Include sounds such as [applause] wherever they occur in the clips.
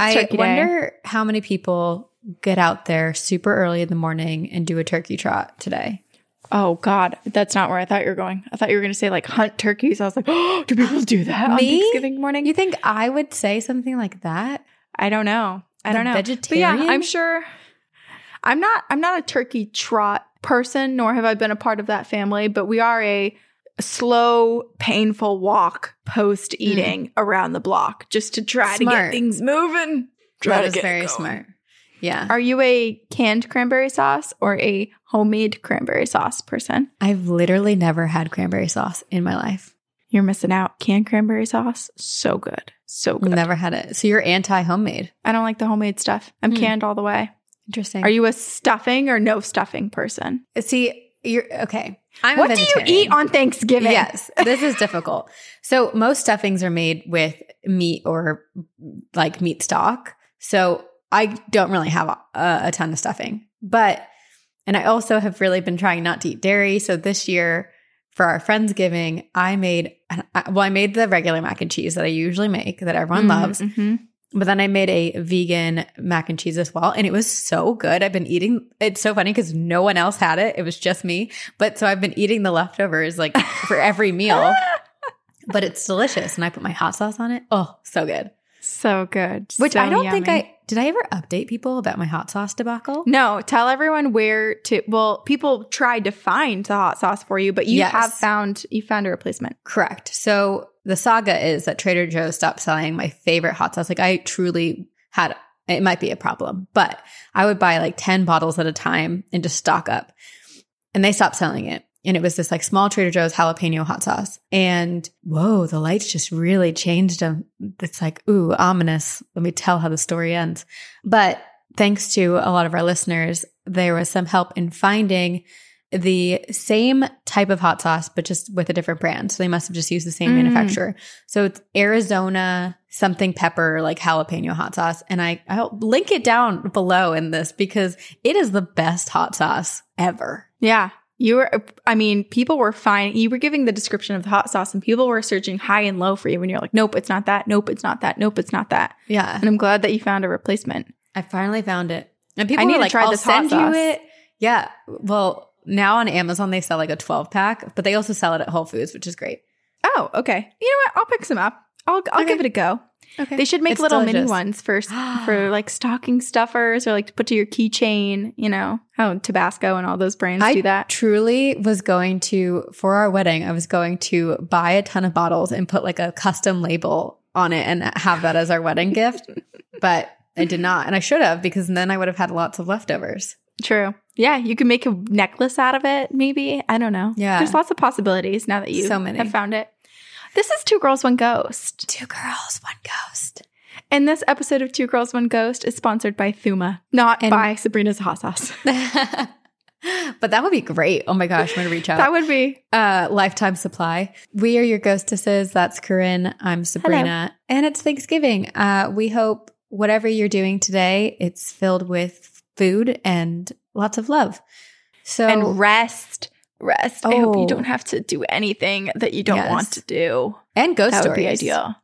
I Turkey Day. wonder how many people get out there super early in the morning and do a turkey trot today. Oh God, that's not where I thought you were going. I thought you were going to say like hunt turkeys. I was like, oh, [gasps] do people do that on Thanksgiving morning? You think I would say something like that? I don't know. I The don't know. But vegetarian? yeah, I'm sure. I'm not. I'm not a turkey trot person, nor have I been a part of that family. But we are a slow, painful walk post eating around the block just to try to Smart. get things moving. Try that to is get very going. smart. Yeah. Are you a canned cranberry sauce or a homemade cranberry sauce person? I've literally never had cranberry sauce in my life. You're missing out. Canned cranberry sauce, so good. So good. I've never had it. So you're anti homemade. I don't like the homemade stuff. I'm Hmm. canned all the way. Interesting. Are you a stuffing or no stuffing person? See, you're okay. I'm what do you eat on Thanksgiving? Yes, this is difficult. So most stuffings are made with meat or like meat stock. So I don't really have a, a ton of stuffing, but and I also have really been trying not to eat dairy. So this year for our friendsgiving, I made well, I made the regular mac and cheese that I usually make that everyone Mm, loves. mhm. But then I made a vegan mac and cheese as well. And it was so good. I've been eating it's so funny because no one else had it. It was just me. But so I've been eating the leftovers like for every meal. [laughs] but it's delicious. And I put my hot sauce on it. Oh, so good. So good. Which So I don't think. I did I ever update people about my hot sauce debacle? No, tell everyone where to. Well, people tried to find the hot sauce for you, but you Yes. have found you found a replacement. Correct. So the saga is that Trader Joe's stopped selling my favorite hot sauce. Like I truly had it might be a problem, but I would buy like 10 bottles at a time and just stock up. And they stopped selling it. And it was this like small Trader Joe's jalapeno hot sauce. And whoa, the lights just really changed them. It's like, ooh, ominous. Let me tell how the story ends. But thanks to a lot of our listeners, there was some help in finding the same type of hot sauce, but just with a different brand. So they must have just used the same Mm. manufacturer. So it's Arizona something pepper, like jalapeno hot sauce. And I, I'll link it down below in this because it is the best hot sauce ever. Yeah. You were, I mean, people were fine. You were giving the description of the hot sauce and people were searching high and low for you when you're like, nope, it's not that. Nope, it's not that. Nope, it's not that. Yeah. And I'm glad that you found a replacement. I finally found it. And people I need to like, try I'll this hot send sauce." you it. Yeah. Well, now on Amazon they sell like a 12 pack, but they also sell it at Whole Foods, which is great. Oh, okay. You know what? I'll pick some up. I'll I'll Okay. give it a go. Okay. They should make It's little mini ones for [gasps] for like stocking stuffers or like to put to your keychain. You know oh, how Tabasco and all those brands I do that. truly was going to for our wedding, I was going to buy a ton of bottles and put like a custom label on it and have that as our wedding gift. [laughs] But I did not. And I should have because then I would have had lots of leftovers. True. Yeah, you can make a necklace out of it. Maybe I don't know. Yeah. there's lots of possibilities now that you So many. have found it. This is Two Girls One Ghost, Two girls, one ghost. and this episode of Two Girls One Ghost is sponsored by Thuma, not And- by Sabrina's Hot Sauce. [laughs] [laughs] but that would be great. Oh my gosh, I'm gonna reach out. that would be uh lifetime supply we are your ghostesses that's corinne i'm sabrina and it's thanksgiving uh we hope whatever you're doing today it's filled with food and lots of love so and rest. Rest. I hope Oh. you don't have to do anything that you don't Yes. want to do. and ghost that stories would be ideal,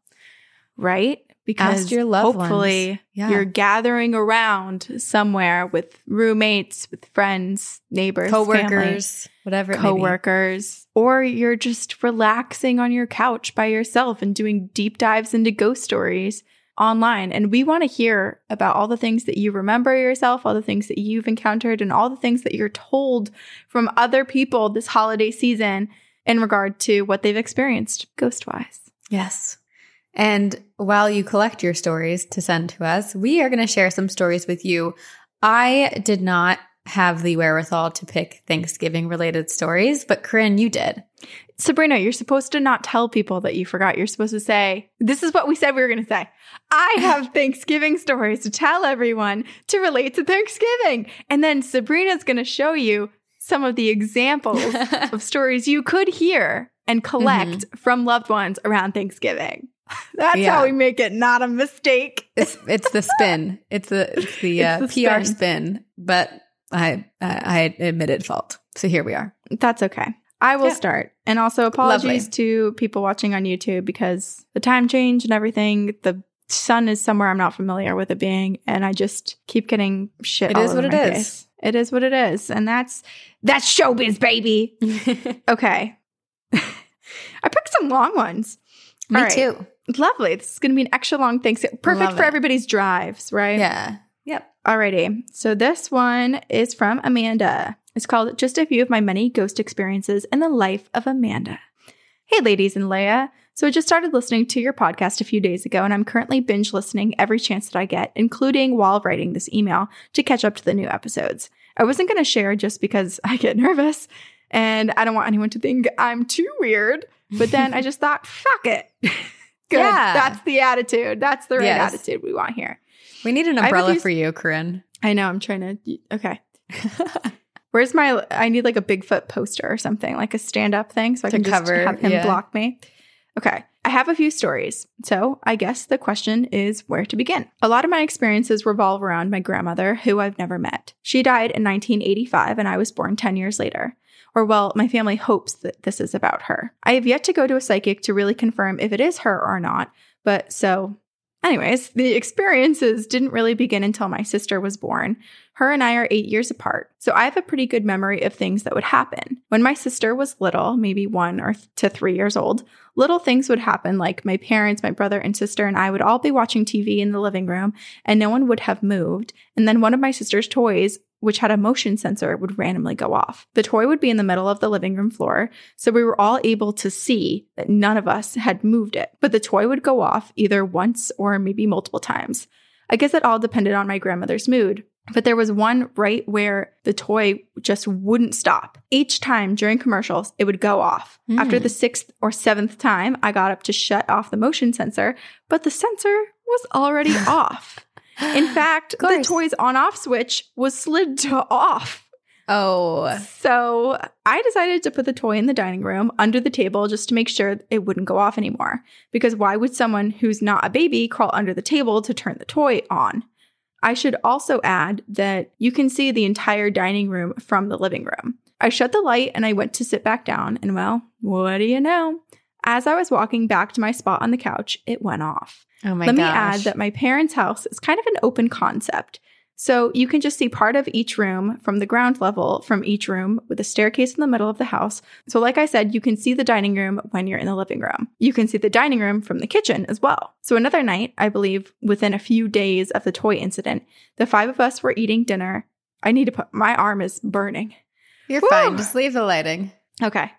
right? Because your loved hopefully. Yeah. you're gathering around somewhere with roommates, with friends, neighbors, co-workers whatever it may be. co-workers, or you're just relaxing on your couch by yourself and doing deep dives into ghost stories online. And we want to hear about all the things that you remember yourself, all the things that you've encountered, and all the things that you're told from other people this holiday season in regard to what they've experienced ghost-wise. yes and while you collect your stories to send to us we are going to share some stories with you i did not have the wherewithal to pick thanksgiving related stories but corinne you did Sabrina, you're supposed to not tell people that you forgot. You're supposed to say, This is what we said we were going to say. I have [laughs] Thanksgiving stories to tell everyone to relate to Thanksgiving. And then Sabrina's going to show you some of the examples [laughs] of stories you could hear and collect from loved ones around Thanksgiving. [laughs] That's Yeah. how we make it not a mistake. It's it's the spin. It's the it's the, It's uh, the PR spin. spin. But I I, I admitted fault. So here we are. That's okay. I will Yeah. start. And also apologies Lovely. to people watching on YouTube because the time change and everything, the sun is somewhere I'm not familiar with it being, and I just keep getting shit. It is what it is. face. It is what it is. And that's that's showbiz, baby. [laughs] Okay. [laughs] I picked some long ones. Me right. too. Lovely. This is gonna be an extra long thing. Perfect Love for it. everybody's drives, right? Yeah. Yep. Alrighty. So this one is from Amanda. It's called Just a Few of My Many Ghost Experiences in the Life of Amanda. Hey, ladies and Leia. So I just started listening to your podcast a few days ago, and I'm currently binge listening every chance that I get, including while writing this email to catch up to the new episodes. I wasn't going to share just because [laughs] I get nervous and I don't want anyone to think I'm too weird. But then I [laughs] just thought, fuck it. [laughs] Good. Yeah. That's the attitude. That's the right Yes. attitude we want here. We need an I have a umbrella few- for you, Corinne. I know. I'm trying to. Okay. [laughs] Where's my? I need like a Bigfoot poster or something, like a stand-up thing, so I can just cover, have him yeah. block me. Okay. I have a few stories. So I guess the question is where to begin. A lot of my experiences revolve around my grandmother, who I've never met. She died in 1985, and I was born 10 years later. Or, well, my family hopes that this is about her. I have yet to go to a psychic to really confirm if it is her or not, but so Anyways, the experiences didn't really begin until my sister was born. Her and I are eight years apart, so I have a pretty good memory of things that would happen. When my sister was little, maybe one or th- to three years old, little things would happen like my parents, my brother, and sister, and I would all be watching TV in the living room, and no one would have moved. And then one of my sister's toys, which had a motion sensor, would randomly go off. The toy would be in the middle of the living room floor, so we were all able to see that none of us had moved it. But the toy would go off either once or maybe multiple times. I guess it all depended on my grandmother's mood. But there was one right where the toy just wouldn't stop. Each time during commercials, it would go off. Hmm. After the sixth or seventh time, I got up to shut off the motion sensor, but the sensor was already [laughs] off. In [gasps] fact, the toy's on off switch was slid to off. Oh, So I decided to put the toy in the dining room under the table just to make sure it wouldn't go off anymore. Because why would someone who's not a baby crawl under the table to turn the toy on? I should also add that you can see the entire dining room from the living room. I shut the light and I went to sit back down, and well, what do you know? As I was walking back to my spot on the couch, it went off. Oh my Let gosh. me add that my parents' house is kind of an open concept. So you can just see part of each room from the ground level from each room with a staircase in the middle of the house. So, like I said, you can see the dining room when you're in the living room. You can see the dining room from the kitchen as well. So, another night, I believe within a few days of the toy incident, the five of us were eating dinner. I need to put my arm is burning. You're Woo! fine. Just leave the lighting. Okay.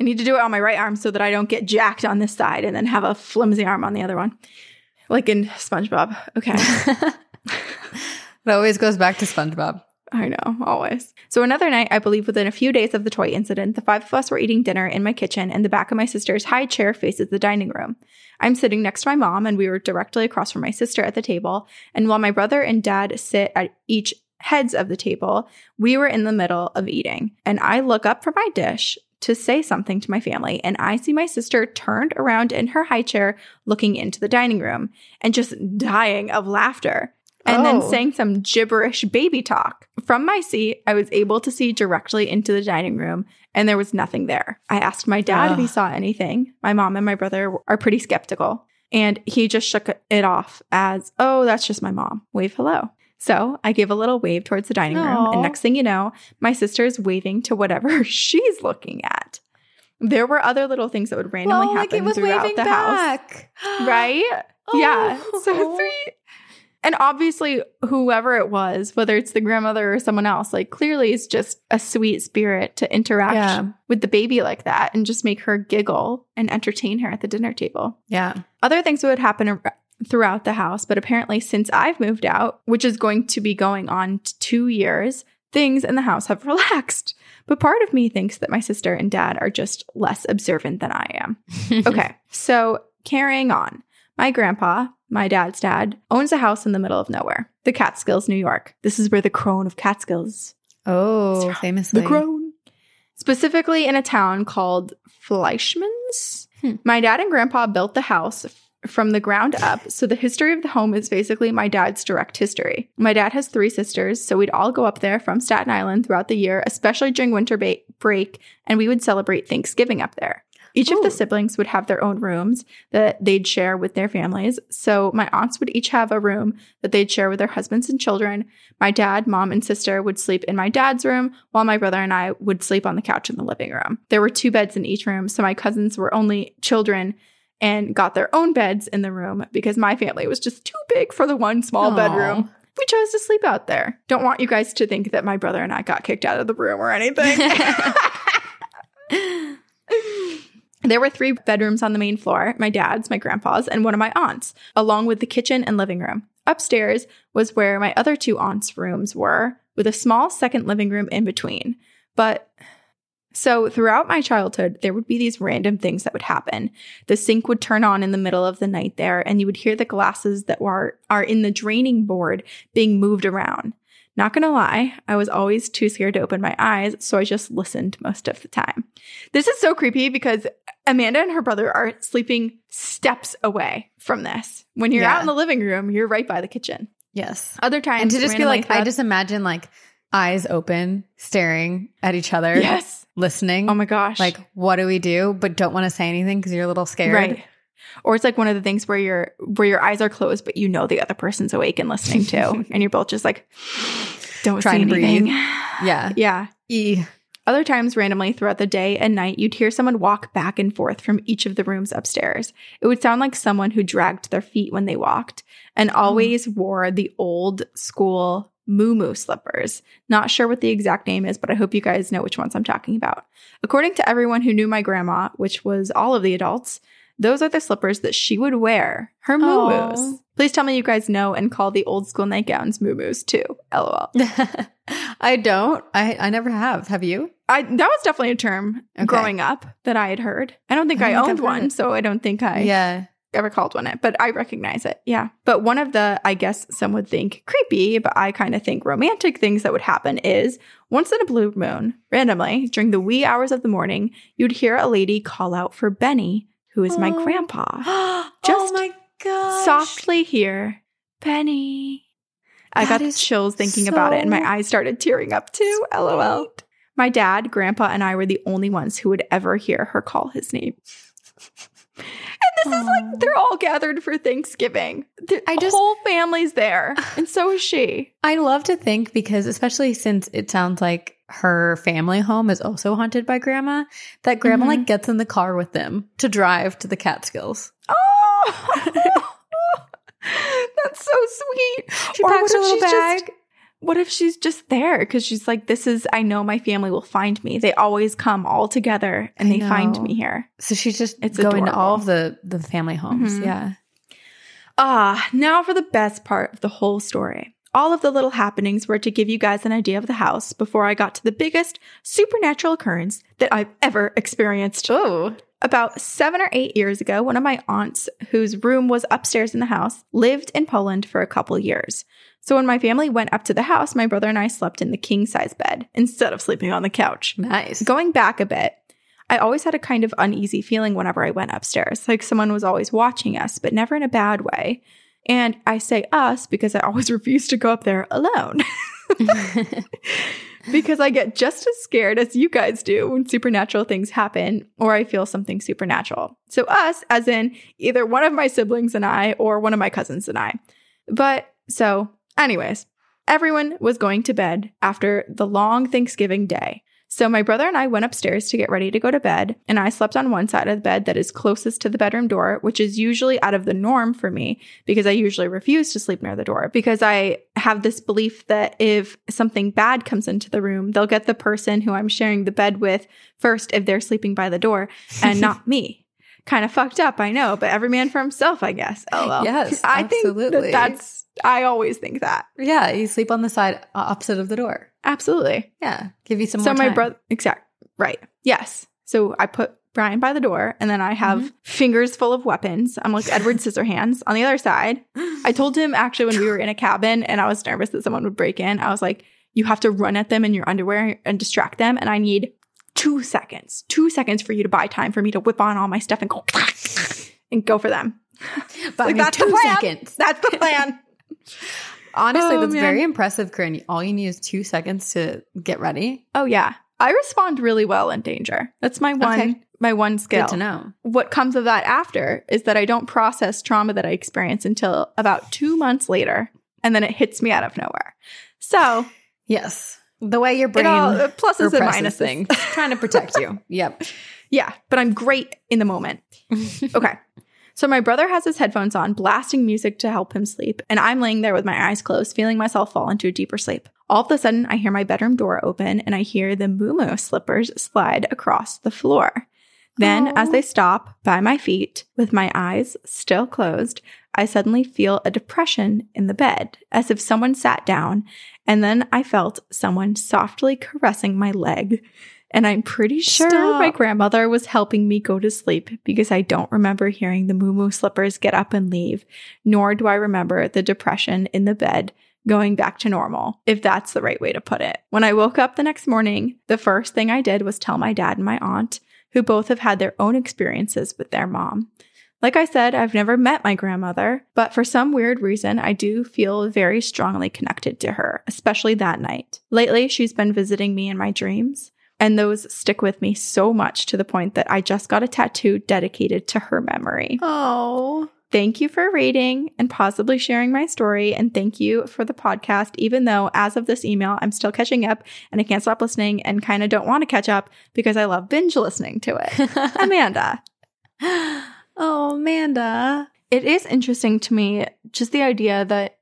I need to do it on my right arm so that I don't get jacked on this side and then have a flimsy arm on the other one. Like in SpongeBob. Okay. [laughs] It always goes back to SpongeBob. I know, always. So another night, I believe within a few days of the toy incident, the five of us were eating dinner in my kitchen and the back of my sister's high chair faces the dining room. I'm sitting next to my mom and we were directly across from my sister at the table. And while my brother and dad sit at each heads of the table, we were in the middle of eating. And I look up from my dish to say something to my family, and I see my sister turned around in her high chair looking into the dining room and just dying of laughter and then Oh. saying some gibberish baby talk. From my seat, I was able to see directly into the dining room, and there was nothing there. I asked my dad if he saw anything. My mom and my brother are pretty skeptical, and he just shook it off as, oh, that's just my mom. Wave hello. So I give a little wave towards the dining room, and next thing you know, my sister is waving to whatever [laughs] she's looking at. There were other little things that would randomly Oh, like happen it was throughout waving the house. back. [gasps] Right? Oh. Yeah. So Oh. sweet. And obviously, whoever it was, whether it's the grandmother or someone else, like clearly is just a sweet spirit to interact Yeah. with the baby like that and just make her giggle and entertain her at the dinner table. Yeah. Other things would happen throughout the house, but apparently, since I've moved out, which is going to be going on two years, things in the house have [laughs] relaxed. But part of me thinks that my sister and dad are just less observant than I am. [laughs] Okay, so carrying on. My grandpa, my dad's dad, owns a house in the middle of nowhere, the Catskills, New York. This is where the crone of Catskills Oh, famously. the crone. Specifically in a town called Fleischmanns. Hmm. My dad and grandpa built the house from the ground up. So the history of the home is basically my dad's direct history. My dad has three sisters, so we'd all go up there from Staten Island throughout the year, especially during winter ba- break, and we would celebrate Thanksgiving up there. Each of the siblings would have their own rooms that they'd share with their families. So my aunts would each have a room that they'd share with their husbands and children. My dad, mom, and sister would sleep in my dad's room, while my brother and I would sleep on the couch in the living room. There were two beds in each room, so my cousins were only children and got their own beds in the room because my family was just too big for the one small Aw. bedroom. We chose to sleep out there. Don't want you guys to think that my brother and I got kicked out of the room or anything. [laughs] There were three bedrooms on the main floor my dad's, my grandpa's, and one of my aunt's, along with the kitchen and living room. Upstairs was where my other two aunts' rooms were, with a small second living room in between. But so throughout my childhood, there would be these random things that would happen. The sink would turn on in the middle of the night there, and you would hear the glasses that were are in the draining board being moved around. Not gonna lie, I was always too scared to open my eyes, so I just listened most of the time. This is so creepy because Amanda and her brother are sleeping steps away from this. When you're Yeah. out in the living room, you're right by the kitchen. yes. Other times, And to just be like, I just imagine like eyes open, staring at each other, yes. Listening. Oh my gosh. Like, what do we do? But don't want to say anything because you're a little scared. Right. Or it's like one of the things where your where your eyes are closed, but you know the other person's awake and listening too, [laughs] and you're both just like, don't Trying say to breathe. anything. Yeah. [sighs] Yeah. E. Other times, randomly throughout the day and night, you'd hear someone walk back and forth from each of the rooms upstairs. It would sound like someone who dragged their feet when they walked and hmm. always wore the old school moo slippers. Not sure what the exact name is, but I hope you guys know which ones I'm talking about. According to everyone who knew my grandma, which was all of the adults, those are the slippers that she would wear, her moo. Please tell me you guys know and call the old school nightgowns moo too. LOL. [laughs] I don't. I, I never have. Have you? I that was definitely a term Okay. growing up that I had heard. I don't think I I, think owned one, it. so I don't think I yeah. Ever called one it, but I recognize it. Yeah. But one of the, I guess some would think creepy, but I kind of think romantic things that would happen is once in a blue moon, randomly during the wee hours of the morning, you'd hear a lady call out for Benny, who is my Oh. grandpa. [gasps] oh Just my gosh. Softly hear, Benny. I That got chills thinking about it, and my eyes started tearing up too. LOL. My dad, grandpa, and I were the only ones who would ever hear her call his name. And This is like they're all gathered for Thanksgiving. The I just- whole family's there, [sighs] and so is she. I love to think because, especially since it sounds like her family home is also haunted by grandma, that grandma Mhm. like gets in the car with them to drive to the Catskills. Oh, [laughs] [laughs] that's so sweet. She Or packs a little bag. just- What if she's just there because she's like, "This is. I know my family will find me. They always come all together, and I they find me here." so she's just It's going to all of the the family homes. Mhm. Yeah. Ah, now for the best part of the whole story. All of the little happenings were to give you guys an idea of the house before I got to the biggest supernatural occurrence that I've ever experienced. Oh. About seven or eight years ago, one of my aunts, whose room was upstairs in the house, lived in Poland for a couple years. So when my family went up to the house, my brother and I slept in the king size bed instead of sleeping on the couch. Nice. Going back a bit, I always had a kind of uneasy feeling whenever I went upstairs, like someone was always watching us, but never in a bad way. And I say us because I always [laughs] refuse to go up there alone. [laughs] [laughs] because I get just as scared as you guys do when supernatural things happen or I feel something supernatural. So, us, as in either one of my siblings and I or one of my cousins and I. But so, anyways, everyone was going to bed after the long Thanksgiving day. So my brother and I went upstairs to get ready to go to bed, and I slept on one side of the bed that is closest to the bedroom door, which is usually out of the norm for me because I usually refuse to sleep near the door because I have this belief that if something bad comes into the room, they'll get the person who I'm sharing the bed with first if they're sleeping by the door and [laughs] not me. Kind of fucked up, I know, but every man for himself, I guess. Oh well. Yes, I think that that's I always think that. yeah, you sleep on the side uh, opposite of the door. Absolutely. Yeah, give you some so my brother exact right yes so i put brian by the door and then i have mm-hmm. fingers full of weapons i'm like edward [laughs] scissorhands on the other side i told him actually when we were in a cabin and i was nervous that someone would break in i was like you have to run at them in your underwear and distract them and i need two seconds two seconds for you to buy time for me to whip on all my stuff and go [laughs] and go for them Buy Like, that's two the plan. seconds. that's the plan [laughs] oh, Honestly, Oh, that's man. very impressive, Corinne. All you need is two seconds to get ready. oh yeah i respond really well in danger that's my one Okay. my one skill Good to know. what comes of that after is that I don't process trauma that I experience until about two months later, and then it hits me out of nowhere. So, [sighs] Yes, the way your it brain all, uh, pluses and minuses. things, [laughs] trying to protect you. Yep. Yeah, but I'm great in the moment. [laughs] Okay. So my brother has his headphones on, blasting music to help him sleep, and I'm laying there with my eyes closed, feeling myself fall into a deeper sleep. All of a sudden, I hear my bedroom door open and I hear the Mumu slippers slide across the floor. Then, as Oh. they stop by my feet, with my eyes still closed, I suddenly feel a depression in the bed, as if someone sat down, and then I felt someone softly caressing my leg. And I'm pretty sure Stop. my grandmother was helping me go to sleep because I don't remember hearing the moo slippers get up and leave, nor do I remember the depression in the bed going back to normal, if that's the right way to put it. When I woke up the next morning, the first thing I did was tell my dad and my aunt, who both have had their own experiences with their mom. Like I said, I've never met my grandmother, but for some weird reason, I do feel very strongly connected to her, especially that night. Lately, she's been visiting me in my dreams, and those stick with me so much to the point that I just got a tattoo dedicated to her memory. Oh, Thank you for reading and possibly sharing my story. And thank you for the podcast, even though as of this email, I'm still catching up and I can't stop listening and kind of don't want to catch up because I love binge listening to it. [laughs] Amanda. [laughs] oh, Amanda. It is interesting to me just the idea that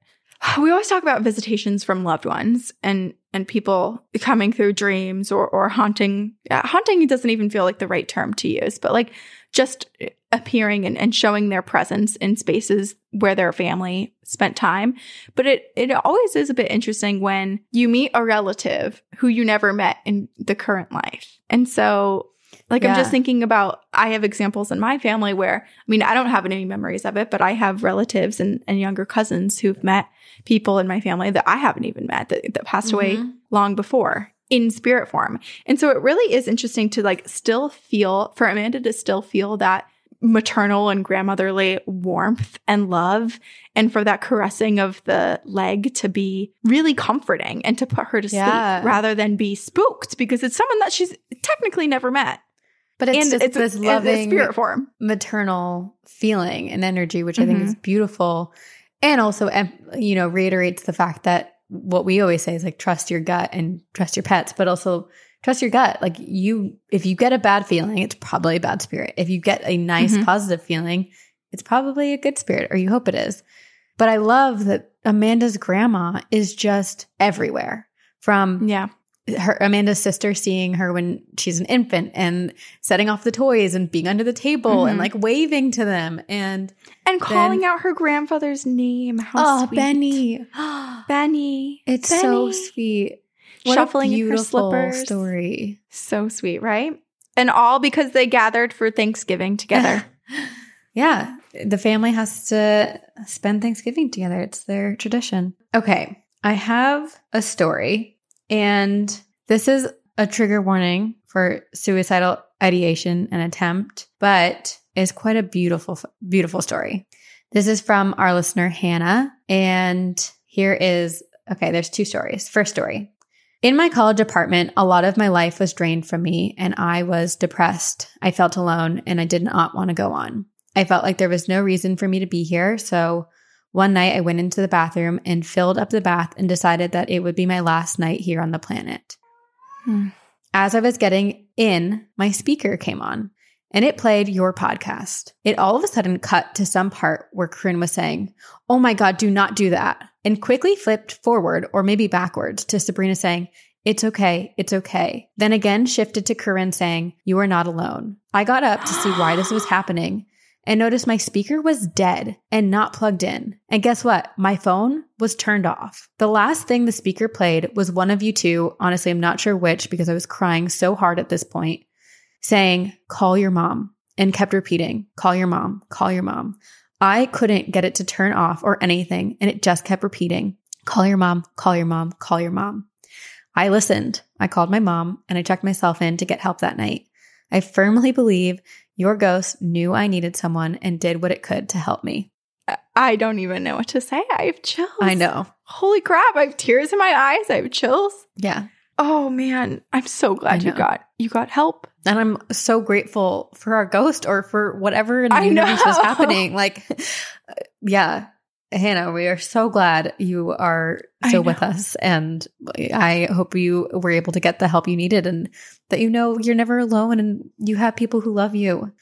we always talk about visitations from loved ones and and people coming through dreams or or haunting. Haunting doesn't even feel like the right term to use but like just appearing and, and showing their presence in spaces where their family spent time. But it it always is a bit interesting when you meet a relative who you never met in the current life. And so like I'm just thinking about I have examples in my family where I mean I don't have any memories of it, but I have relatives and, and younger cousins who've met people in my family that I haven't even met that, that passed away Mhm. long before in spirit form. And so it really is interesting to like still feel for Amanda to still feel that maternal and grandmotherly warmth and love and for that caressing of the leg to be really comforting and to put her to Yeah. sleep rather than be spooked because it's someone that she's technically never met. But it's and it's this a, in a loving spirit form. maternal feeling and energy, which I think Mm-hmm. is beautiful. And also, you know, reiterates the fact that what we always say is like trust your gut and trust your pets, but also trust your gut. Like you, if you get a bad feeling, it's probably a bad spirit. If you get a nice Mhm. positive feeling, it's probably a good spirit, or you hope it is. But I love that Amanda's grandma is just everywhere from Yeah. Her Amanda's sister seeing her when she's an infant and setting off the toys and being under the table and Mhm. like waving to them and And calling out her grandfather's name. How oh sweet. Benny, [gasps] Benny. it's so sweet. What Shuffling a in her beautiful slippers. story. So sweet, right? And all because they gathered for Thanksgiving together. [laughs] yeah, the family has to spend Thanksgiving together. It's their tradition. Okay, I have a story, and this is a trigger warning for suicidal ideation and attempt, but is quite a beautiful, beautiful story. This is from our listener, Hannah. And here is okay, there's two stories. First story. In my college apartment, a lot of my life was drained from me, and I was depressed. I felt alone, and I did not want to go on. I felt like there was no reason for me to be here. So one night I went into the bathroom and filled up the bath and decided that it would be my last night here on the planet. Hmm. As I was getting in, my speaker came on and it played your podcast. It all of a sudden cut to some part where Corinne was saying, Oh my God, do not do that. And quickly flipped forward or maybe backwards to Sabrina saying, It's okay. It's okay. Then again shifted to Corinne saying, You are not alone. I got up to see why this was happening and noticed my speaker was dead and not plugged in. And guess what? My phone was turned off. The last thing the speaker played was one of you two, honestly, I'm not sure which because I was crying so hard at this point, saying, Call your mom, and kept repeating, Call your mom, call your mom. I couldn't get it to turn off or anything, and it just kept repeating, Call your mom, call your mom, call your mom. I listened. I called my mom and I checked myself in to get help that night. I firmly believe your ghost knew I needed someone and did what it could to help me. I don't even know what to say. I have chills. I know. Holy crap. I have tears in my eyes. I have chills. Yeah. Oh man. I'm so glad you got you got help. And I'm so grateful for our ghost or for whatever in the I universe was happening. Like, [laughs] yeah. Hannah, we are so glad you are still with us. And I hope you were able to get the help you needed and that you know you're never alone and you have people who love you.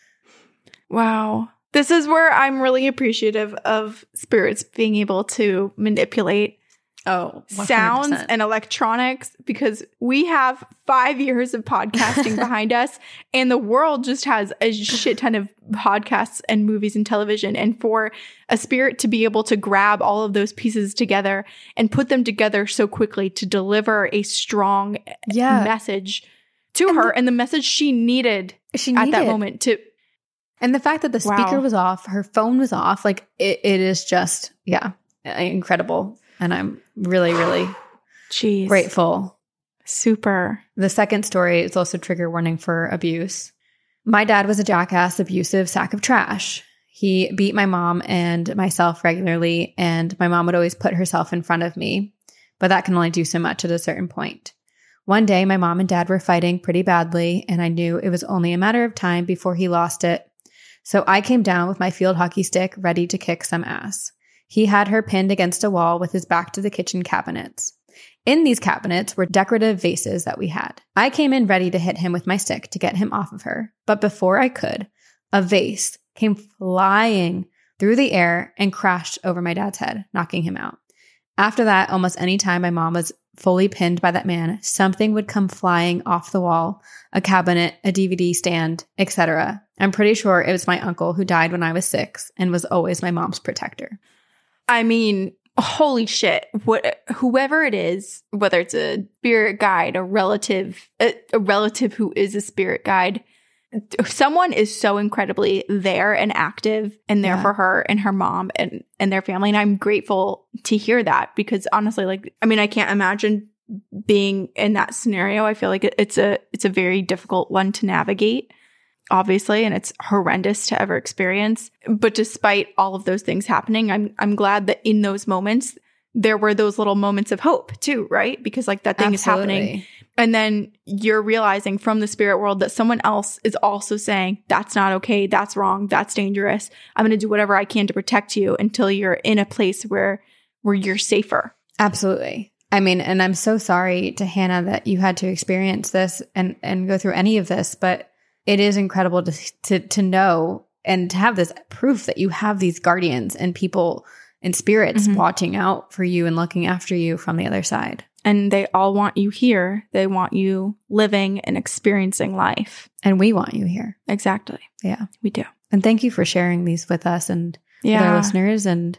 Wow. This is where I'm really appreciative of spirits being able to manipulate Oh, sounds and electronics because we have five years of podcasting [laughs] behind us and the world just has a shit ton of podcasts and movies and television and for a spirit to be able to grab all of those pieces together and put them together so quickly to deliver a strong yeah. message to And her the- and the message she needed She at that moment to And the fact that the speaker Wow. was off, her phone was off, like it, it is just, yeah, incredible. And I'm really, really Jeez. grateful. Super. The second story is also trigger warning for abuse. My dad was a jackass, abusive sack of trash. He beat my mom and myself regularly, and my mom would always put herself in front of me, but that can only do so much at a certain point. One day, my mom and dad were fighting pretty badly, and I knew it was only a matter of time before he lost it. So I came down with my field hockey stick ready to kick some ass. He had her pinned against a wall with his back to the kitchen cabinets. In these cabinets were decorative vases that we had. I came in ready to hit him with my stick to get him off of her, but before I could, a vase came flying through the air and crashed over my dad's head, knocking him out. After that, almost any time my mom was fully pinned by that man, something would come flying off the wall, a cabinet, a DVD stand, etc. I'm pretty sure it was my uncle who died when I was 6 and was always my mom's protector. I mean, holy shit. What whoever it is, whether it's a spirit guide, a relative, a, a relative who is a spirit guide, someone is so incredibly there and active and there Yeah. for her and her mom and and their family and I'm grateful to hear that because honestly like I mean I can't imagine being in that scenario. I feel like it's a it's a very difficult one to navigate obviously and it's horrendous to ever experience but despite all of those things happening i'm i'm glad that in those moments there were those little moments of hope too right because like that thing is happening And then you're realizing from the spirit world that someone else is also saying, that's not okay. That's wrong. That's dangerous. I'm going to do whatever I can to protect you until you're in a place where, where you're safer. Absolutely. I mean, and I'm so sorry to Hannah that you had to experience this and, and go through any of this, but it is incredible to, to, to know and to have this proof that you have these guardians and people and spirits Mhm. watching out for you and looking after you from the other side. And they all want you here. They want you living and experiencing life. And we want you here. Exactly. Yeah. We do. And thank you for sharing these with us and with our listeners. And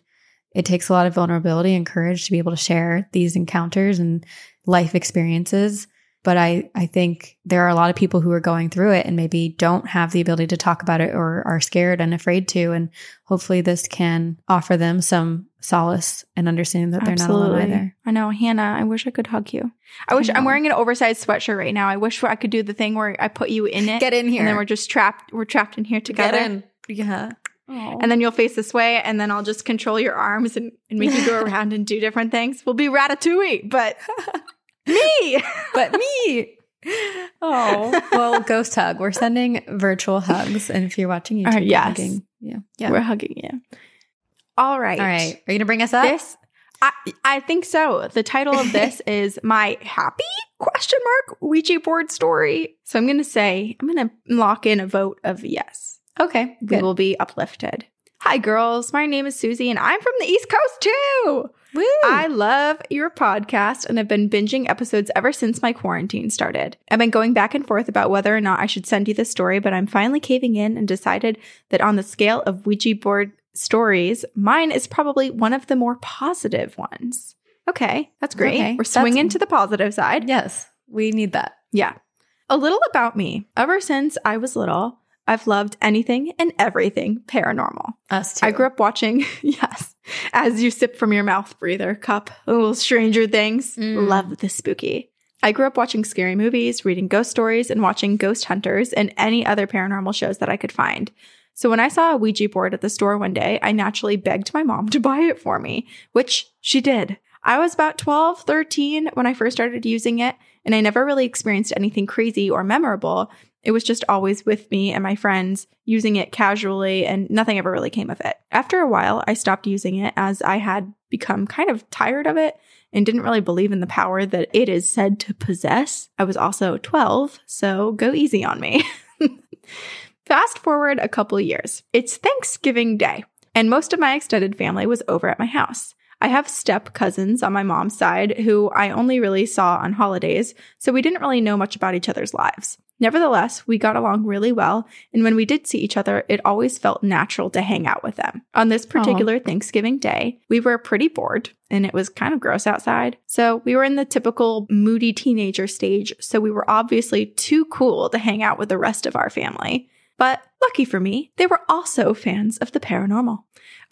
it takes a lot of vulnerability and courage to be able to share these encounters and life experiences. But I, I think there are a lot of people who are going through it and maybe don't have the ability to talk about it or are scared and afraid to. And hopefully this can offer them some solace and understanding that they're not alone either. I know, Hannah. I wish I could hug you. I wish I I'm wearing an oversized sweatshirt right now. I wish I could do the thing where I put you in it. Get in here. And then we're just trapped. We're trapped in here together. Get in. Yeah. And then you'll face this way, and then I'll just control your arms and, and make you go [laughs] around and do different things. We'll be ratatouille, but [laughs] me. [laughs] but me. Oh, well, ghost hug. We're sending virtual hugs. And if you're watching YouTube, Uh, you're hugging. Yeah. Yeah. We're hugging you. All right. All right. Are you going to bring us up? This, I, I think so. The title of this [laughs] is my happy question mark Ouija board story. So I'm going to say I'm going to lock in a vote of yes. okay. We Good. will be uplifted. Hi, girls. My name is Susie, and I'm from the East Coast too. Woo. I love your podcast and have been binging episodes ever since my quarantine started. I've been going back and forth about whether or not I should send you this story, but I'm finally caving in and decided that on the scale of Ouija board stories, mine is probably one of the more positive ones. Okay, that's great. Okay, We're swinging that's- to the positive side. yes. We need that. Yeah. A little about me. Ever since I was little, I've loved anything and everything paranormal. Us too. I grew up watching, [laughs] yes, as you sip from your mouth breather cup, little Stranger Things. Mm. Love the spooky. I grew up watching scary movies, reading ghost stories, and watching Ghost Hunters and any other paranormal shows that I could find. So when I saw a Ouija board at the store one day, I naturally begged my mom to buy it for me, which she did. I was about 12, 13 when I first started using it, and I never really experienced anything crazy or memorable. It was just always with me and my friends using it casually, and nothing ever really came of it. After a while, I stopped using it as I had become kind of tired of it and didn't really believe in the power that it is said to possess. I was also 12, so go easy on me. [laughs] Fast forward a couple years. It's Thanksgiving Day, and most of my extended family was over at my house. I have step cousins on my mom's side who I only really saw on holidays, so we didn't really know much about each other's lives. Nevertheless, we got along really well, and when we did see each other, it always felt natural to hang out with them. On this particular Thanksgiving day, we were pretty bored, and it was kind of gross outside. So we were in the typical moody teenager stage, so we were obviously too cool to hang out with the rest of our family. But lucky for me, they were also fans of the paranormal.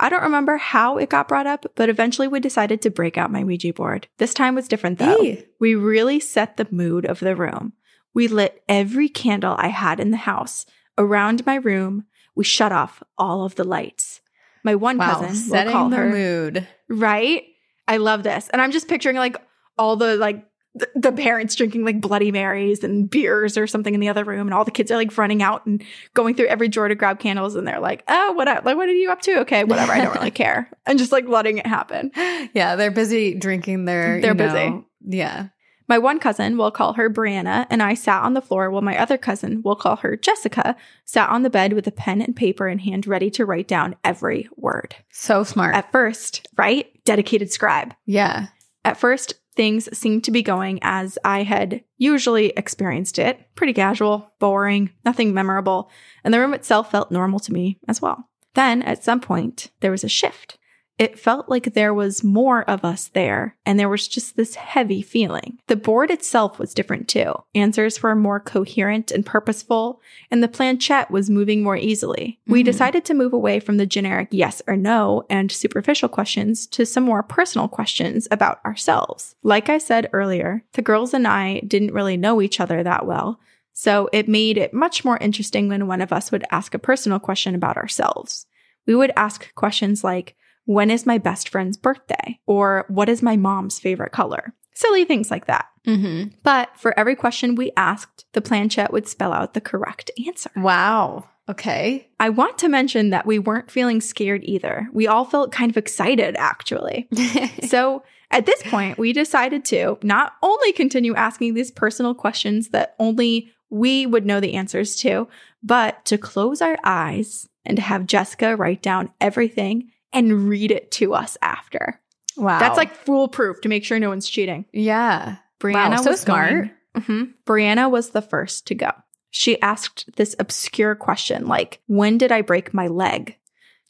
I don't remember how it got brought up, but eventually we decided to break out my Ouija board. This time was different though. Hey. We really set the mood of the room. We lit every candle I had in the house around my room. We shut off all of the lights. My one Wow. cousin, we'll Setting call the her, mood. right? I love this. And I'm just picturing like all the like th- the parents drinking like Bloody Marys and beers or something in the other room, and all the kids are like running out and going through every drawer to grab candles, and they're like, "Oh, what? Like, what are you up to? Okay, whatever. I don't really [laughs] care." And just like letting it happen. Yeah. They're busy drinking their. They're you know- busy. Yeah. My one cousin, we'll call her Brianna, and I sat on the floor while my other cousin, we'll call her Jessica, sat on the bed with a pen and paper in hand, ready to write down every word. So smart. At first, right? Dedicated scribe. yeah. At first, things seemed to be going as I had usually experienced it pretty casual, boring, nothing memorable, and the room itself felt normal to me as well. Then, at some point, there was a shift. It felt like there was more of us there, and there was just this heavy feeling. The board itself was different too. Answers were more coherent and purposeful, and the planchette was moving more easily. We Mhm. decided to move away from the generic yes or no and superficial questions to some more personal questions about ourselves. Like I said earlier, the girls and I didn't really know each other that well, so it made it much more interesting when one of us would ask a personal question about ourselves. We would ask questions like, when is my best friend's birthday? Or what is my mom's favorite color? Silly things like that. Mm-hmm. But for every question we asked, the planchette would spell out the correct answer. Wow. Okay. I want to mention that we weren't feeling scared either. We all felt kind of excited, actually. [laughs] so at this point, we decided to not only continue asking these personal questions that only we would know the answers to, but to close our eyes and have Jessica write down everything and read it to us after. wow. That's like foolproof to make sure no one's cheating. yeah. Brianna Wow, so was smart. Mhm. Brianna was the first to go. She asked this obscure question like, When did I break my leg?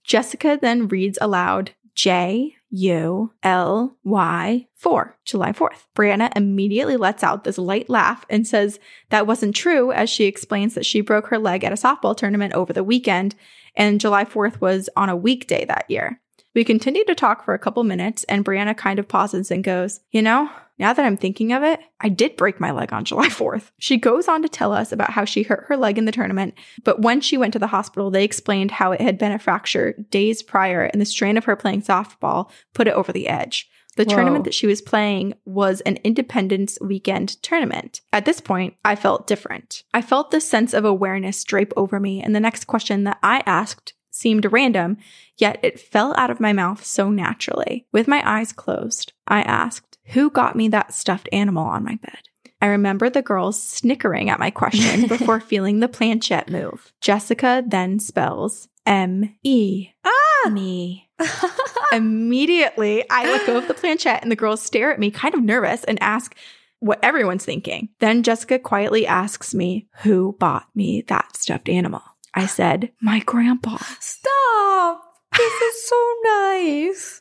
Jessica then reads aloud J U L Y 4, July 4th. Brianna immediately lets out this light laugh and says that wasn't true as she explains that she broke her leg at a softball tournament over the weekend and July 4th was on a weekday that year. We continue to talk for a couple minutes and Brianna kind of pauses and goes, You know, now that I'm thinking of it, I did break my leg on [laughs] July 4th. She goes on to tell us about how she hurt her leg in the tournament, but when she went to the hospital, they explained how it had been a fracture days prior and the strain of her playing softball put it over the edge. The Whoa. tournament that she was playing was an Independence Weekend tournament. At this point, I felt different. I felt this sense of awareness drape over me, and the next question that I asked seemed random, yet it fell out of my mouth so naturally. With my eyes closed, I asked, Who got me that stuffed animal on my bed? I remember the girls snickering at my question [laughs] before feeling the planchette move. Jessica then spells M E. Ah! Me. [laughs] Immediately, I let go of the planchette and the girls stare at me, kind of nervous, and ask what everyone's thinking. Then Jessica quietly asks me, Who bought me that stuffed animal? I said, My grandpa. Stop. This is so [laughs] nice.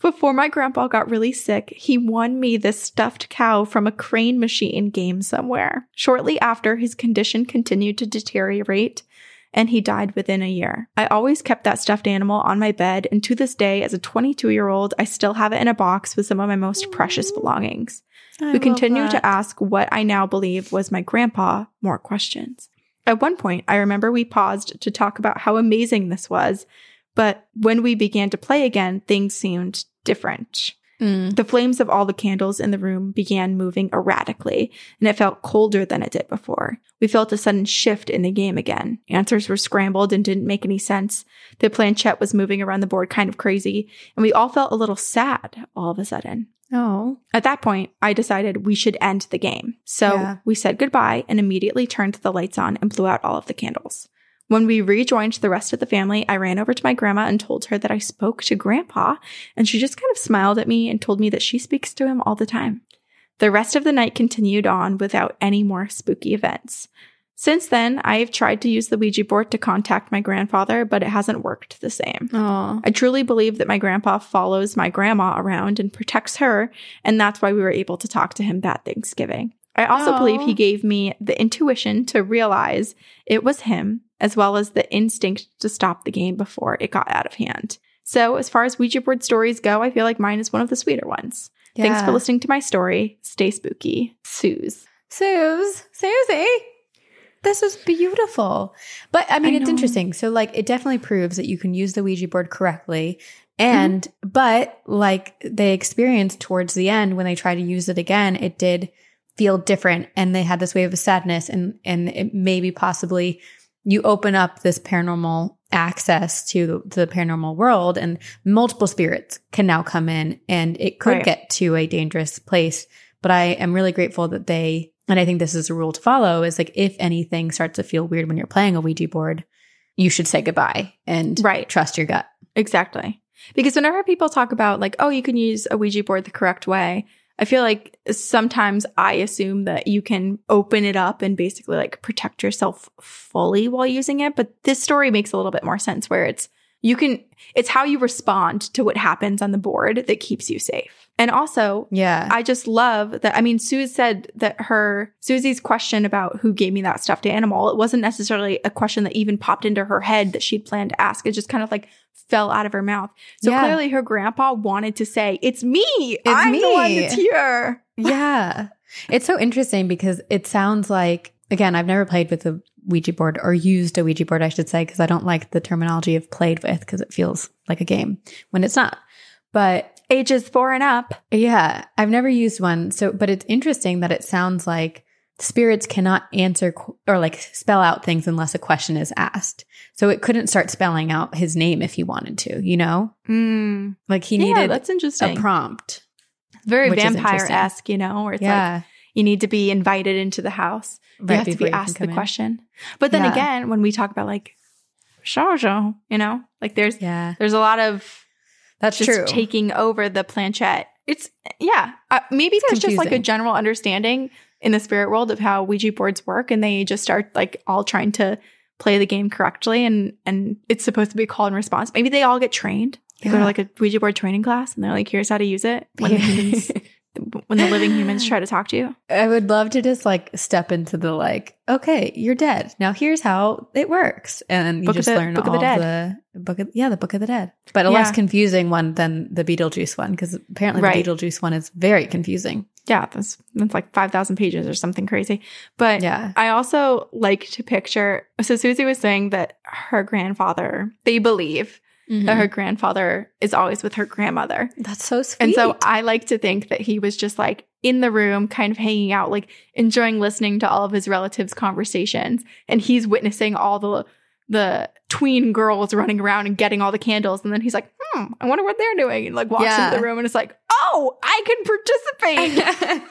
Before my grandpa got really sick, he won me this stuffed cow from a crane machine game somewhere. Shortly after, his condition continued to deteriorate and he died within a year. I always kept that stuffed animal on my bed, and to this day, as a 22 year old, I still have it in a box with some of my most precious belongings. we continue to ask what I now believe was my grandpa more questions. At one point, I remember we paused to talk about how amazing this was, but when we began to play again, things seemed different. Mm. The flames of all the candles in the room began moving erratically, and it felt colder than it did before. We felt a sudden shift in the game again. Answers were scrambled and didn't make any sense. The planchette was moving around the board kind of crazy, and we all felt a little sad all of a sudden. Oh. At that point, I decided we should end the game. So Yeah. we said goodbye and immediately turned the lights on and blew out all of the candles. When we rejoined the rest of the family, I ran over to my grandma and told her that I spoke to grandpa, and she just kind of smiled at me and told me that she speaks to him all the time. The rest of the night continued on without any more spooky events. Since then, I have tried to use the Ouija board to contact my grandfather, but it hasn't worked the same. Oh. I truly believe that my grandpa follows my grandma around and protects her, and that's why we were able to talk to him that Thanksgiving. I also Aw. believe he gave me the intuition to realize it was him, as well as the instinct to stop the game before it got out of hand. So, as far as Ouija board stories go, I feel like mine is one of the sweeter ones. Thanks for listening to my story. Stay spooky. Suze. Suze, Susie, this is beautiful. But I mean, I it's know. interesting. So, like, it definitely proves that you can use the Ouija board correctly. And, mm-hmm. but like they experienced towards the end when they tried to use it again, it did feel different. And they had this wave of sadness and, and it maybe possibly you open up this paranormal access to, to the paranormal world and multiple spirits can now come in and it could Right. get to a dangerous place. But I am really grateful that they, and I think this is a rule to follow is like if anything starts to feel weird when you're playing a Ouija board, you should say goodbye and Right. trust your gut. Exactly. Because whenever people talk about, like, oh, you can use a Ouija board the correct way, I feel like sometimes I assume that you can open it up and basically like protect yourself fully while using it. But this story makes a little bit more sense where it's, you can, it's how you respond to what happens on the board that keeps you safe. And also, Yeah. I just love that. I mean, Sue said that her Susie's question about who gave me that stuffed animal, it wasn't necessarily a question that even popped into her head that she'd planned to ask. It just kind of like fell out of her mouth. So Yeah. clearly her grandpa wanted to say, It's me. I'm the one me." that's here. [laughs] yeah. It's so interesting because it sounds like, again, I've never played with a Ouija board or used a Ouija board, I should say, because I don't like the terminology of played with because it feels like a game when it's not. But ages four and up. Yeah, I've never used one. So, but it's interesting that it sounds like spirits cannot answer or like spell out things unless a question is asked. So it couldn't start spelling out his name if he wanted to, you know? Mm. Like he Yeah, needed that's interesting. a prompt. Very vampire esque, you know, where it's like you need to be invited into the house. Right you have to be asked the in. question. But then Yeah. again, when we talk about like Zozo, you know, like there's Yeah. there's a lot of That's just true. taking over the planchette. It's yeah, uh, maybe there's just like a general understanding in the spirit world of how Ouija boards work, and they just start like all trying to play the game correctly, and and it's supposed to be call and response. Maybe they all get trained. They go to like a Ouija board training class, and they're like, "Here's how to use it." When the humans, [laughs] when the living humans try to talk to you, I would love to just like step into the like, okay, you're dead. Now here's how it works. And you Book of just the- learn Book of all the the, book of yeah, the book of the dead. But a less confusing one than the Beetlejuice one, because apparently Right. the Beetlejuice one is very confusing. Yeah, that's that's like five thousand pages or something crazy. But Yeah. I also like to picture. So Susie was saying that her grandfather, they believe mm-hmm. that her grandfather is always with her grandmother. That's so sweet. And so I like to think that he was just like in the room, kind of hanging out, like enjoying listening to all of his relatives' conversations. And he's witnessing all the the tween girls running around and getting all the candles. And then he's like, hmm, I wonder what they're doing. And like walks Yeah. into the room and it's like, oh, I can participate.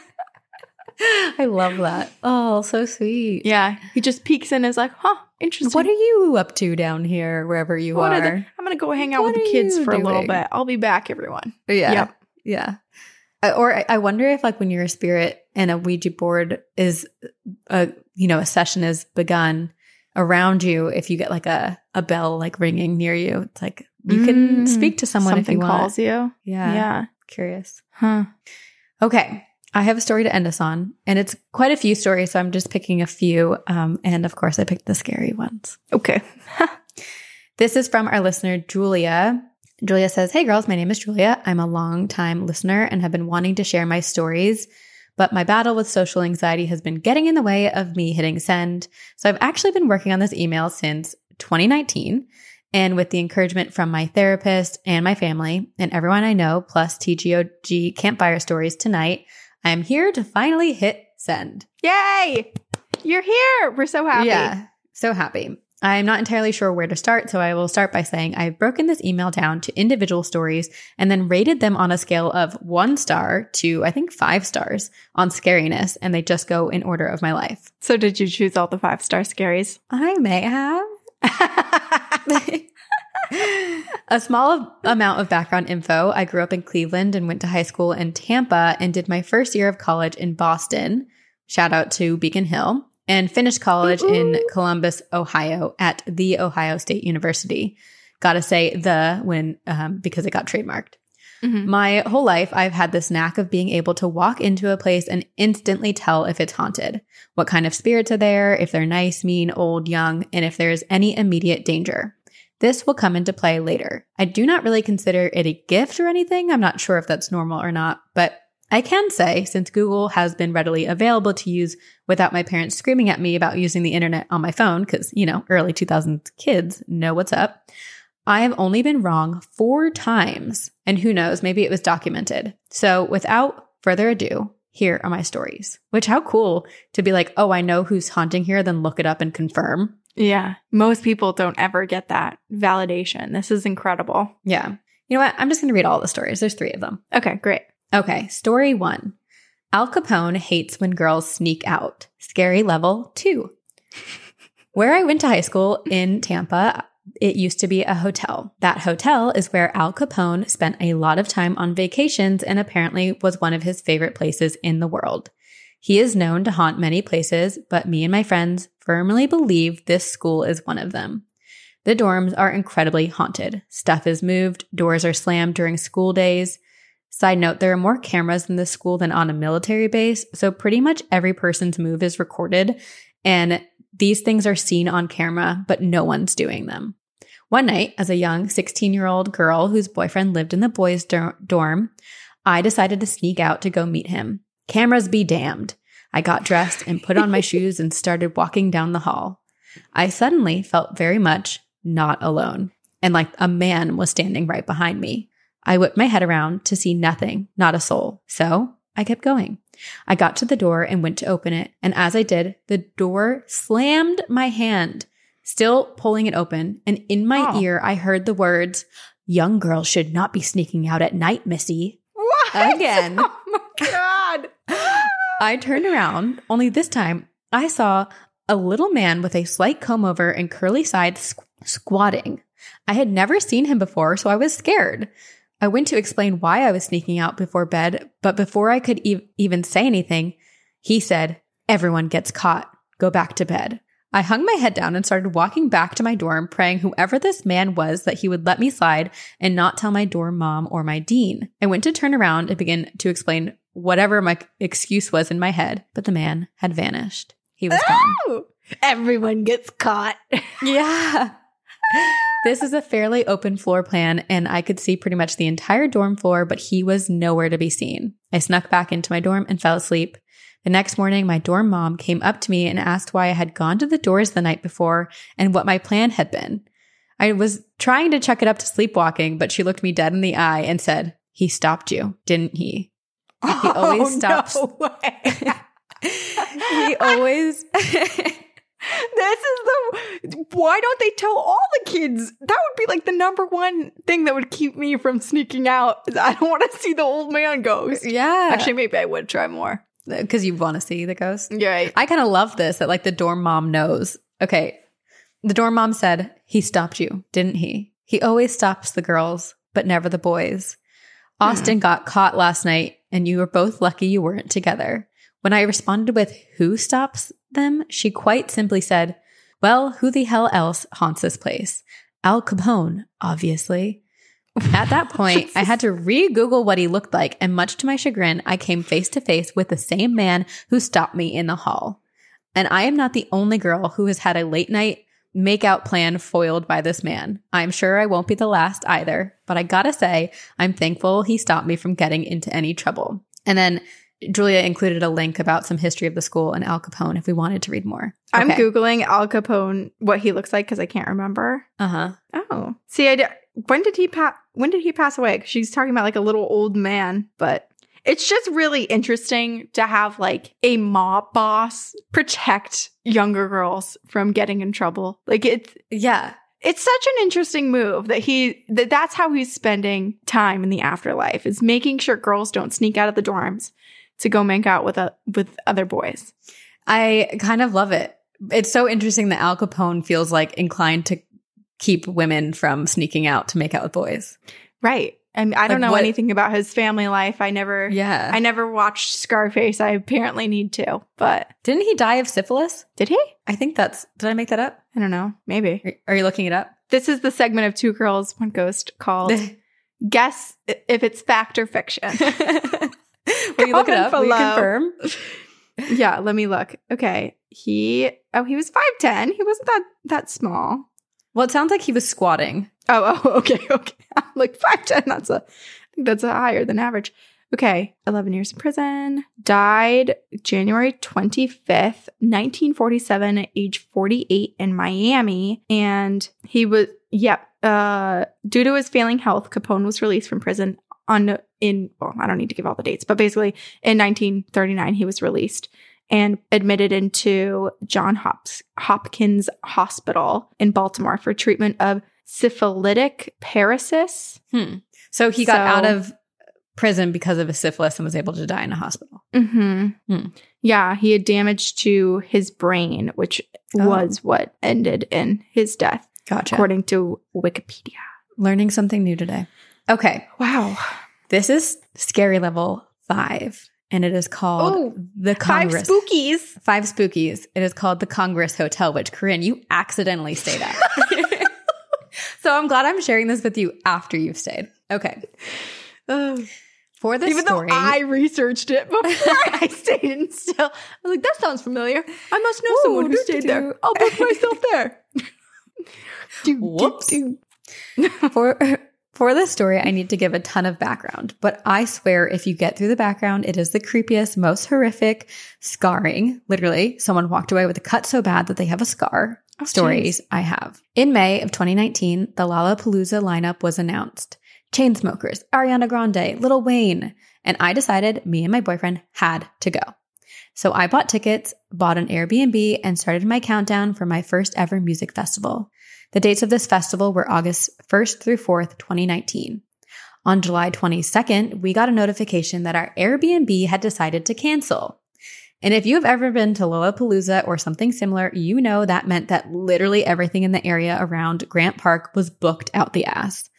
[laughs] I love that. Oh, so sweet. yeah. He just peeks in and is like, huh, interesting. What are you up to down here, wherever you What are? are the- I'm going to go hang out What with the kids for a little bit. I'll be back, everyone. Yeah. Yep. Yeah. Uh, Or I- I wonder if like when you're a spirit and a Ouija board is a you know a session is begun around you if you get like a a bell like ringing near you it's like you can Mm, speak to someone if you calls want. you. Yeah. yeah. Curious. Huh. Okay. I have a story to end us on and it's quite a few stories so I'm just picking a few um and of course I picked the scary ones. Okay. [laughs] This is from our listener, Julia. Julia says, Hey girls, my name is Julia. I'm a long time listener and have been wanting to share my stories, but my battle with social anxiety has been getting in the way of me hitting send. So I've actually been working on this email since 2019. And with the encouragement from my therapist and my family and everyone I know, plus TGOG campfire stories tonight, I am here to finally hit send. Yay! You're here. We're so happy. Yeah, so happy. I'm not entirely sure where to start, so I will start by saying I've broken this email down to individual stories and then rated them on a scale of one star to, I think, five stars on scariness, and they just go in order of my life. So did you choose all the five star scaries? I may have. [laughs] a small amount of background info. I grew up in Cleveland and went to high school in Tampa and did my first year of college in Boston. Shout out to Beacon Hill. And finished college in Columbus, Ohio at The Ohio State University. Gotta say the when, um, because it got trademarked. Mhm. My whole life, I've had this knack of being able to walk into a place and instantly tell if it's haunted, what kind of spirits are there, if they're nice, mean, old, young, and if there is any immediate danger. This will come into play later. I do not really consider it a gift or anything. I'm not sure if that's normal or not, but I can say, since Google has been readily available to use without my parents screaming at me about using the internet on my phone, because, you know, early 2000s kids know what's up, I have only been wrong four times. And who knows, maybe it was documented. So without further ado, here are my stories. Which, how cool to be like, oh, I know who's haunting here, then look it up and confirm. Yeah. Most people don't ever get that validation. This is incredible. Yeah. You know what? I'm just going to read all the stories. There's three of them. Okay, great. Okay, story one. Al Capone hates when girls sneak out. Scary level two. Where I went to high school in Tampa, it used to be a hotel. That hotel is where Al Capone spent a lot of time on vacations and apparently was one of his favorite places in the world. He is known to haunt many places, but me and my friends firmly believe this school is one of them. The dorms are incredibly haunted. Stuff is moved, doors are slammed during school days. Side note, there are more cameras in this school than on a military base, so pretty much every person's move is recorded, and these things are seen on camera, but no one's doing them. One night, as a young 16 year old girl whose boyfriend lived in the boys' dor- dorm, I decided to sneak out to go meet him. Cameras be damned. I got dressed and put on my [laughs] shoes and started walking down the hall. I suddenly felt very much not alone, and like a man was standing right behind me. I whipped my head around to see nothing, not a soul. So I kept going. I got to the door and went to open it. And as I did, the door slammed my hand, still pulling it open. And in my Oh. ear, I heard the words, Young girls should not be sneaking out at night, Missy. What? Again. [laughs] Oh my god. [laughs] I turned around, only this time I saw a little man with a slight comb over and curly sides squ- squatting. I had never seen him before, so I was scared. I went to explain why I was sneaking out before bed, but before I could e- even say anything, he said, Everyone gets caught. Go back to bed. I hung my head down and started walking back to my dorm, praying whoever this man was that he would let me slide and not tell my dorm mom or my dean. I went to turn around and begin to explain whatever my excuse was in my head, but the man had vanished. He was gone. Oh, everyone gets caught. [laughs] Yeah. This is a fairly open floor plan, and I could see pretty much the entire dorm floor, but he was nowhere to be seen. I snuck back into my dorm and fell asleep. The next morning, my dorm mom came up to me and asked why I had gone to the doors the night before and what my plan had been. I was trying to chuck it up to sleepwalking, but she looked me dead in the eye and said, He stopped you, didn't he? He [laughs] oh, always stops. Oh, No way. [laughs] he always. [laughs] This is the. Why don't they tell all the kids? That would be like the number one thing that would keep me from sneaking out. is I don't want to see the old man ghost. yeah. Actually, maybe I would try more. Uh, because you want to see the ghost. You're right. I kind of love this that like the dorm mom knows. Okay. The dorm mom said, he stopped you, didn't he? He always stops the girls, but never the boys. Hmm. Austin got caught last night and you were both lucky you weren't together. When I responded with who stops them, she quite simply said, well, who the hell else haunts this place? Al Capone, obviously. At that [laughs] point, I had to re Google what he looked like, and much to my chagrin, I came face to face with the same man who stopped me in the hall. And I am not the only girl who has had a late night makeout plan foiled by this man. I'm sure I won't be the last either, but I gotta say, I'm thankful he stopped me from getting into any trouble. And then Julia included a link about some history of the school and Al Capone if we wanted to read more. I'm googling Al Capone what he looks like because I can't remember. Uh huh. Oh, see, I d- when did he pass? When did he pass away? She's talking about like a little old man, but it's just really interesting to have like a mob boss protect younger girls from getting in trouble. Like it's Yeah. it's such an interesting move that he that that's how he's spending time in the afterlife is making sure girls don't sneak out of the dorms to go make out with a with other boys. I kind of love it. It's so interesting that Al Capone feels like inclined to keep women from sneaking out to make out with boys. Right. I mean, I don't know what- anything about his family life. I never Yeah. I never watched Scarface. I apparently need to, but Didn't he die of syphilis? did he? I think that's. Did I make that up? I don't know. Maybe. Are- Are you looking it up? This is the segment of Two Girls, One Ghost called [laughs] Guess If It's Fact or Fiction. [laughs] [laughs] Will you look it up? Will you below. confirm? [laughs] yeah, let me look. Okay. He oh, he was 5'10. He wasn't that that small. Well, it sounds like he was squatting. Oh, oh, [laughs] okay, okay. I'm like 5'10. That's a that's a higher than average. Okay. 11 years in prison. Died January 25th, 1947, at age 48 in Miami. And he was, yep. Uh, due to his failing health, Capone was released from prison on in well, I don't need to give all the dates, but basically in 1939 he was released and admitted into John Hops- Hopkins Hospital in Baltimore for treatment of syphilitic paralysis. Hmm. So he got So- out of prison because of his syphilis and was able to die in a hospital. Mm-hmm. Hmm. Yeah, he had damage to his brain, which Oh. was what ended in his death, Gotcha. according to Wikipedia. Learning something new today. Okay. Wow. This is scary level five, and it is called Oh, the Congress. Five spookies. Five spookies. It is called the Congress Hotel, which Corinne, you accidentally stayed at. [laughs] [laughs] so I'm glad I'm sharing this with you after you've stayed. Okay. Um, for this story Even story, though I researched it before [laughs] I stayed in still. I was like, that sounds familiar. I must know Ooh, someone who stayed there. I'll book myself there. Do, do, Whoops. do. for for this story, I need to give a ton of background, but I swear if you get through the background, it is the creepiest, most horrific, scarring. Literally, someone walked away with a cut so bad that they have a scar. Oh, stories I have. In May of 2019, the Lollapalooza lineup was announced. Chainsmokers, Ariana Grande, Lil Wayne. And I decided me and my boyfriend had to go. So I bought tickets, bought an Airbnb, and started my countdown for my first ever music festival. The dates of this festival were August 1st through 4th, 2019. On July 22nd, we got a notification that our Airbnb had decided to cancel. And if you've ever been to Lollapalooza or something similar, you know that meant that literally everything in the area around Grant Park was booked out the ass.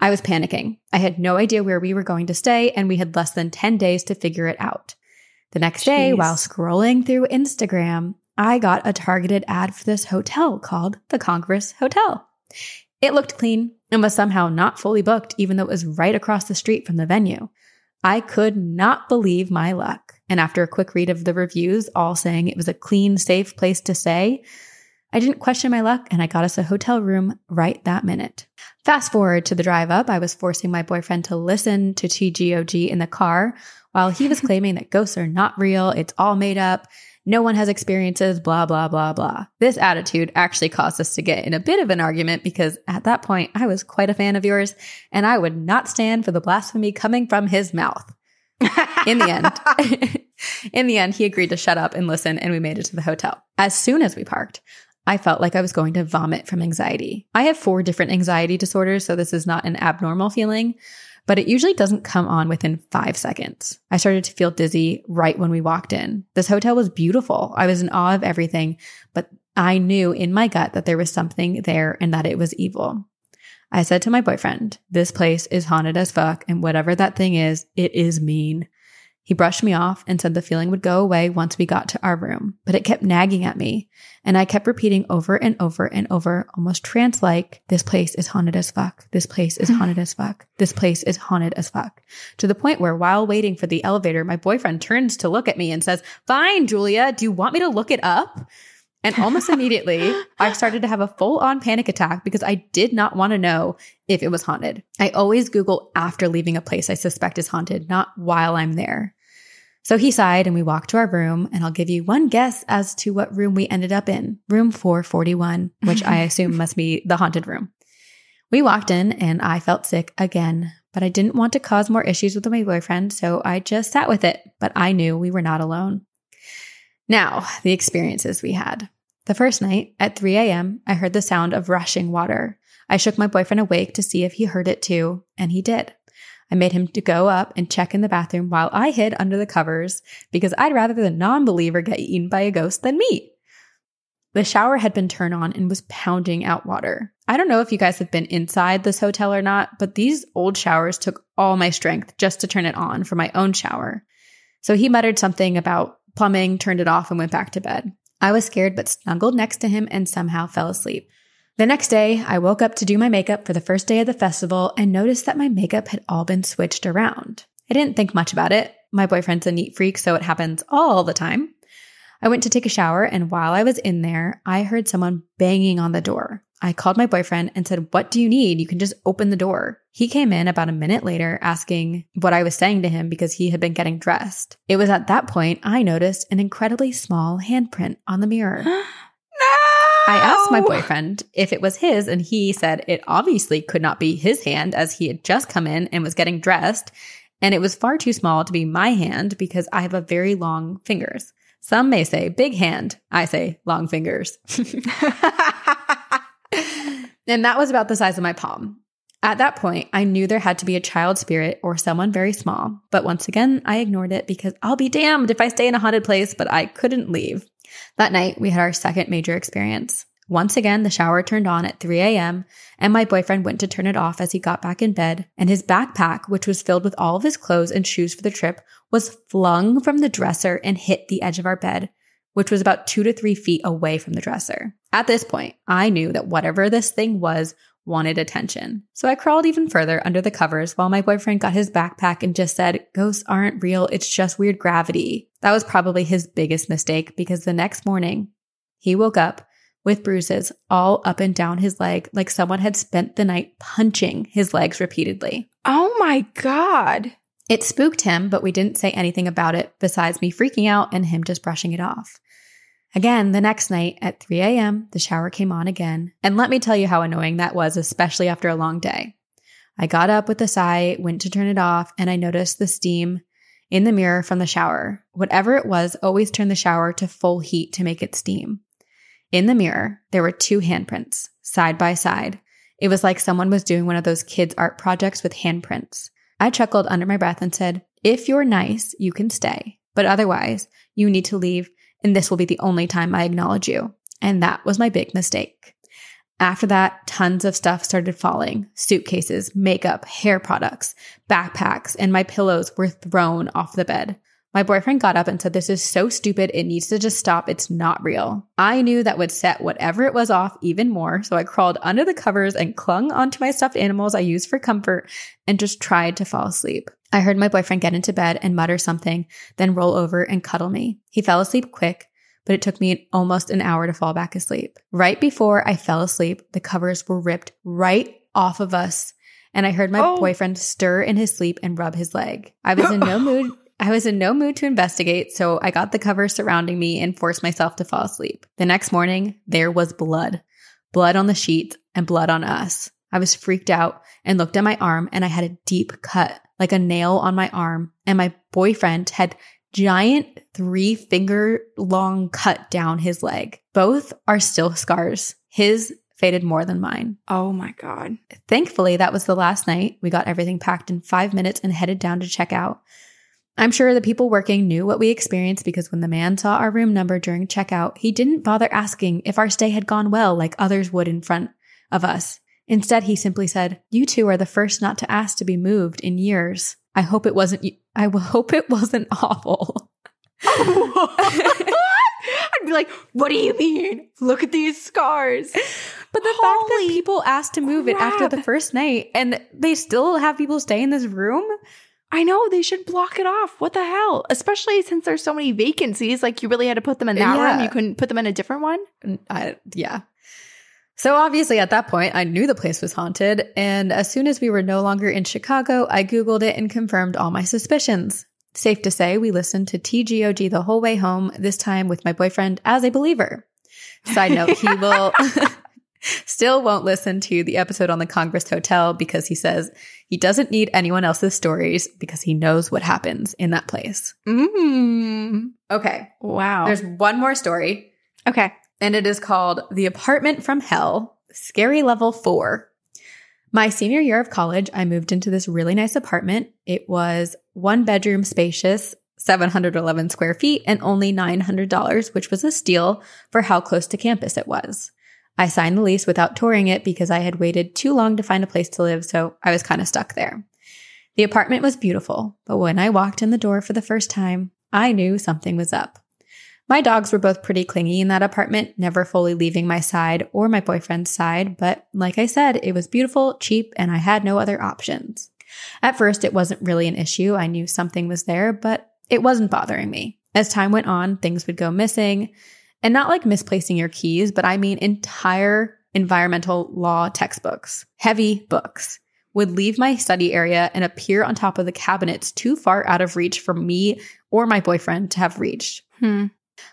I was panicking. I had no idea where we were going to stay, and we had less than 10 days to figure it out. The next day, while scrolling through Instagram, I got a targeted ad for this hotel called the Congress Hotel. It looked clean and was somehow not fully booked, even though it was right across the street from the venue. I could not believe my luck. And after a quick read of the reviews, all saying it was a clean, safe place to stay, I didn't question my luck and I got us a hotel room right that minute. Fast forward to the drive up, I was forcing my boyfriend to listen to TGOG in the car while he was [laughs] claiming that ghosts are not real, it's all made up, no one has experiences, blah, blah, blah, blah. This attitude actually caused us to get in a bit of an argument because at that point I was quite a fan of yours and I would not stand for the blasphemy coming from his mouth. [laughs] In the end, [laughs] in the end, he agreed to shut up and listen, and we made it to the hotel. As soon as we parked, I felt like I was going to vomit from anxiety. I have four different anxiety disorders, so this is not an abnormal feeling, but it usually doesn't come on within five seconds. I started to feel dizzy right when we walked in. This hotel was beautiful. I was in awe of everything, but I knew in my gut that there was something there and that it was evil. I said to my boyfriend, This place is haunted as fuck, and whatever that thing is, it is mean. He brushed me off and said the feeling would go away once we got to our room, but it kept nagging at me. And I kept repeating over and over and over, almost trance like, this place is haunted as fuck. This place is hmm. haunted as fuck. This place is haunted as fuck. To the point where while waiting for the elevator, my boyfriend turns to look at me and says, Fine, Julia, do you want me to look it up? And almost immediately, I started to have a full on panic attack because I did not want to know if it was haunted. I always Google after leaving a place I suspect is haunted, not while I'm there. So he sighed and we walked to our room, and I'll give you one guess as to what room we ended up in room 441, which I assume must be the haunted room. We walked in and I felt sick again, but I didn't want to cause more issues with my boyfriend, so I just sat with it, but I knew we were not alone. Now, the experiences we had. The first night at 3 a.m., I heard the sound of rushing water. I shook my boyfriend awake to see if he heard it too, and he did. I made him to go up and check in the bathroom while I hid under the covers because I'd rather the non believer get eaten by a ghost than me. The shower had been turned on and was pounding out water. I don't know if you guys have been inside this hotel or not, but these old showers took all my strength just to turn it on for my own shower. So he muttered something about plumbing, turned it off, and went back to bed. I was scared but snuggled next to him and somehow fell asleep. The next day, I woke up to do my makeup for the first day of the festival and noticed that my makeup had all been switched around. I didn't think much about it. My boyfriend's a neat freak, so it happens all the time. I went to take a shower, and while I was in there, I heard someone banging on the door. I called my boyfriend and said, What do you need? You can just open the door. He came in about a minute later asking what I was saying to him because he had been getting dressed. It was at that point I noticed an incredibly small handprint on the mirror. [gasps] no! I asked my boyfriend if it was his, and he said it obviously could not be his hand as he had just come in and was getting dressed. And it was far too small to be my hand because I have a very long fingers. Some may say big hand. I say long fingers. [laughs] [laughs] and that was about the size of my palm. At that point, I knew there had to be a child spirit or someone very small. But once again, I ignored it because I'll be damned if I stay in a haunted place, but I couldn't leave. That night, we had our second major experience. Once again, the shower turned on at 3 a.m., and my boyfriend went to turn it off as he got back in bed, and his backpack, which was filled with all of his clothes and shoes for the trip, was flung from the dresser and hit the edge of our bed, which was about two to three feet away from the dresser. At this point, I knew that whatever this thing was wanted attention. So I crawled even further under the covers while my boyfriend got his backpack and just said, Ghosts aren't real, it's just weird gravity. That was probably his biggest mistake because the next morning, he woke up with bruises all up and down his leg, like someone had spent the night punching his legs repeatedly. Oh my God. It spooked him, but we didn't say anything about it besides me freaking out and him just brushing it off. Again, the next night at 3 a.m., the shower came on again. And let me tell you how annoying that was, especially after a long day. I got up with a sigh, went to turn it off, and I noticed the steam in the mirror from the shower. Whatever it was, always turn the shower to full heat to make it steam. In the mirror, there were two handprints, side by side. It was like someone was doing one of those kids' art projects with handprints. I chuckled under my breath and said, If you're nice, you can stay. But otherwise, you need to leave, and this will be the only time I acknowledge you. And that was my big mistake. After that, tons of stuff started falling suitcases, makeup, hair products, backpacks, and my pillows were thrown off the bed. My boyfriend got up and said, This is so stupid. It needs to just stop. It's not real. I knew that would set whatever it was off even more. So I crawled under the covers and clung onto my stuffed animals I used for comfort and just tried to fall asleep. I heard my boyfriend get into bed and mutter something, then roll over and cuddle me. He fell asleep quick, but it took me almost an hour to fall back asleep. Right before I fell asleep, the covers were ripped right off of us. And I heard my Oh. boyfriend stir in his sleep and rub his leg. I was in no [laughs] mood. I was in no mood to investigate, so I got the covers surrounding me and forced myself to fall asleep. The next morning, there was blood. Blood on the sheets and blood on us. I was freaked out and looked at my arm and I had a deep cut, like a nail on my arm, and my boyfriend had giant three finger long cut down his leg. Both are still scars. His faded more than mine. Oh my God. Thankfully, that was the last night. We got everything packed in five minutes and headed down to check out. I'm sure the people working knew what we experienced because when the man saw our room number during checkout, he didn't bother asking if our stay had gone well like others would in front of us. Instead, he simply said, You two are the first not to ask to be moved in years. I hope it wasn't, I will hope it wasn't awful. [laughs] I'd be like, what do you mean? Look at these scars. But the fact that people asked to move it after the first night and they still have people stay in this room, I know they should block it off. What the hell? Especially since there's so many vacancies. Like you really had to put them in that Yeah. room. You couldn't put them in a different one. I, yeah. So obviously at that point, I knew the place was haunted. And as soon as we were no longer in Chicago, I Googled it and confirmed all my suspicions. Safe to say, we listened to TGOG the whole way home, this time with my boyfriend as a believer. Side note, he will [laughs] [laughs] still won't listen to the episode on the Congress Hotel because he says he doesn't need anyone else's stories because he knows what happens in that place. Mm. Okay. Wow. There's one more story okay. and it is called The Apartment from Hell, Scary Level 4. My senior year of college, I moved into this really nice apartment. It was one bedroom, spacious, 711 square feet, and only $900, which was a steal for how close to campus it was. I signed the lease without touring it because I had waited too long to find a place to live, so I was kind of stuck there. The apartment was beautiful, but when I walked in the door for the first time, I knew something was up. My dogs were both pretty clingy in that apartment, never fully leaving my side or my boyfriend's side, but like I said, it was beautiful, cheap, and I had no other options. At first, it wasn't really an issue. I knew something was there, but it wasn't bothering me. As time went on, things would go missing, and not like misplacing your keys, but I mean entire environmental law textbooks, heavy books would leave my study area and appear on top of the cabinets too far out of reach for me or my boyfriend to have reached. Hmm.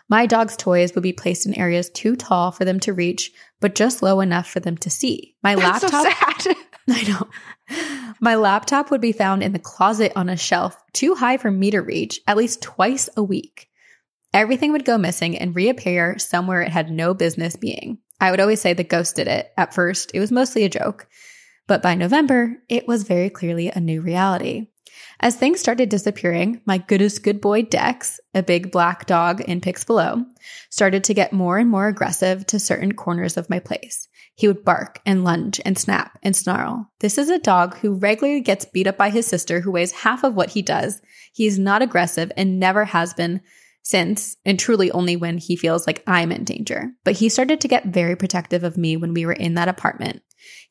My dog's toys would be placed in areas too tall for them to reach, but just low enough for them to see. My That's laptop, so. [laughs] [laughs] I know. My laptop would be found in the closet on a shelf too high for me to reach at least twice a week. Everything would go missing and reappear somewhere it had no business being. I would always say the ghost did it. At first, it was mostly a joke. But by November, it was very clearly a new reality. As things started disappearing, my goodest good boy Dex, a big black dog in pics below, started to get more and more aggressive to certain corners of my place. He would bark and lunge and snap and snarl. This is a dog who regularly gets beat up by his sister who weighs half of what he does. He is not aggressive and never has been since, and truly only when he feels like I'm in danger. But he started to get very protective of me when we were in that apartment.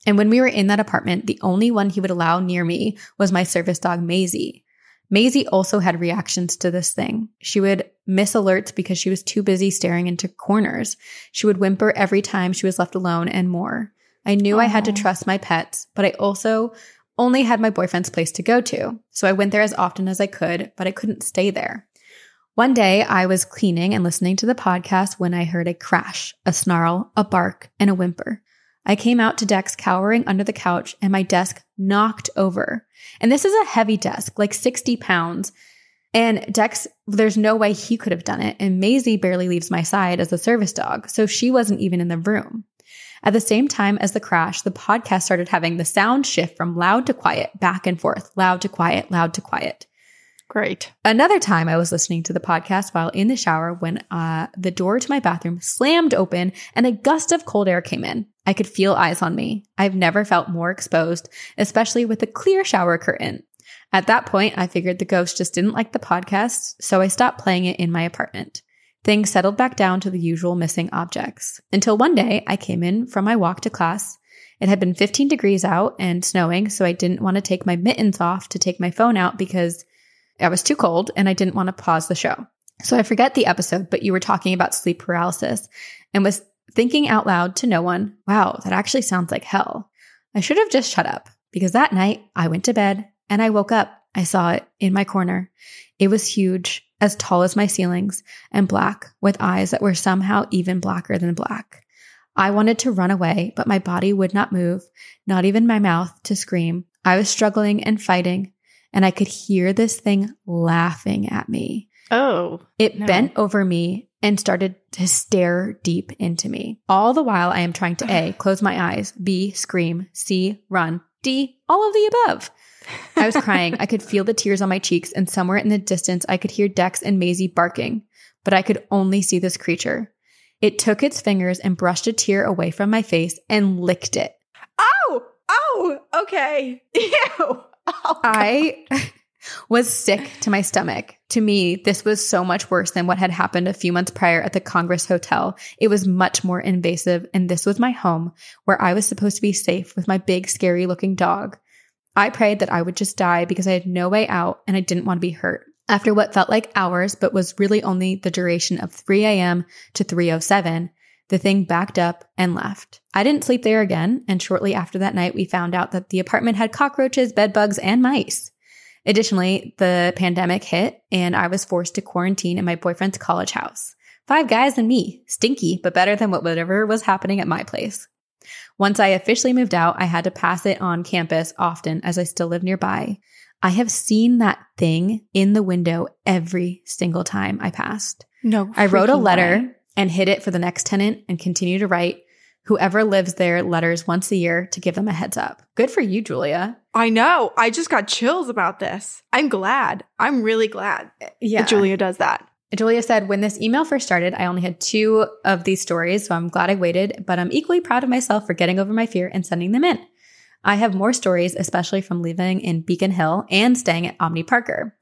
And when we were in that apartment, the only one he would allow near me was my service dog, Maisie. Maisie also had reactions to this thing. She would miss alerts because she was too busy staring into corners. She would whimper every time she was left alone and more. I knew I had to trust my pets, but I also only had my boyfriend's place to go to. So I went there as often as I could, but I couldn't stay there. One day I was cleaning and listening to the podcast when I heard a crash, a snarl, a bark, and a whimper. I came out to Dex cowering under the couch and my desk knocked over. And this is a heavy desk, like 60 pounds. And Dex, there's no way he could have done it. And Maisie barely leaves my side as a service dog, so she wasn't even in the room. At the same time as the crash, the podcast started having the sound shift from loud to quiet, back and forth, loud to quiet, loud to quiet. Great. Another time I was listening to the podcast while in the shower when uh, the door to my bathroom slammed open and a gust of cold air came in. I could feel eyes on me. I've never felt more exposed, especially with a clear shower curtain. At that point, I figured the ghost just didn't like the podcast, so I stopped playing it in my apartment. Things settled back down to the usual missing objects. Until one day, I came in from my walk to class. It had been 15 degrees out and snowing, so I didn't want to take my mittens off to take my phone out because I was too cold and I didn't want to pause the show. So I forget the episode, but you were talking about sleep paralysis and was thinking out loud to no one, wow, that actually sounds like hell. I should have just shut up because that night I went to bed and I woke up. I saw it in my corner. It was huge, as tall as my ceilings, and black, with eyes that were somehow even blacker than black. I wanted to run away, but my body would not move, not even my mouth to scream. I was struggling and fighting, and I could hear this thing laughing at me. Oh. It No. bent over me and started to stare deep into me. All the while, I am trying to A, [sighs] close my eyes, B, scream, C, run, D, all of the above. I was crying. I could feel the tears on my cheeks, and somewhere in the distance, I could hear Dex and Maisie barking, but I could only see this creature. It took its fingers and brushed a tear away from my face and licked it. Oh, oh, okay. [laughs] Ew. Oh, I [laughs] [laughs] was sick to my stomach. To me, this was so much worse than what had happened a few months prior at the Congress Hotel. It was much more invasive, and this was my home where I was supposed to be safe with my big, scary looking dog. I prayed that I would just die because I had no way out and I didn't want to be hurt. After what felt like hours, but was really only the duration of 3 a.m. to 307, the thing backed up and left. I didn't sleep there again, and shortly after that night, we found out that the apartment had cockroaches, bed bugs, and mice. Additionally, the pandemic hit, and I was forced to quarantine in my boyfriend's college house. Five guys and me. Stinky, but better than whatever was happening at my place. Once I officially moved out, I had to pass it on campus often as I still live nearby. I have seen that thing in the window every single time I passed. no. I wrote a letter way. And hid it for the next tenant and continue to write whoever lives there letters once a year to give them a heads up. Good for you, Julia. I know. I just got chills about this. I'm glad. I'm really glad Yeah. that Julia does that. Julia said, when this email first started, I only had two of these stories, so I'm glad I waited, but I'm equally proud of myself for getting over my fear and sending them in. I have more stories, especially from living in Beacon Hill and staying at Omni Parker.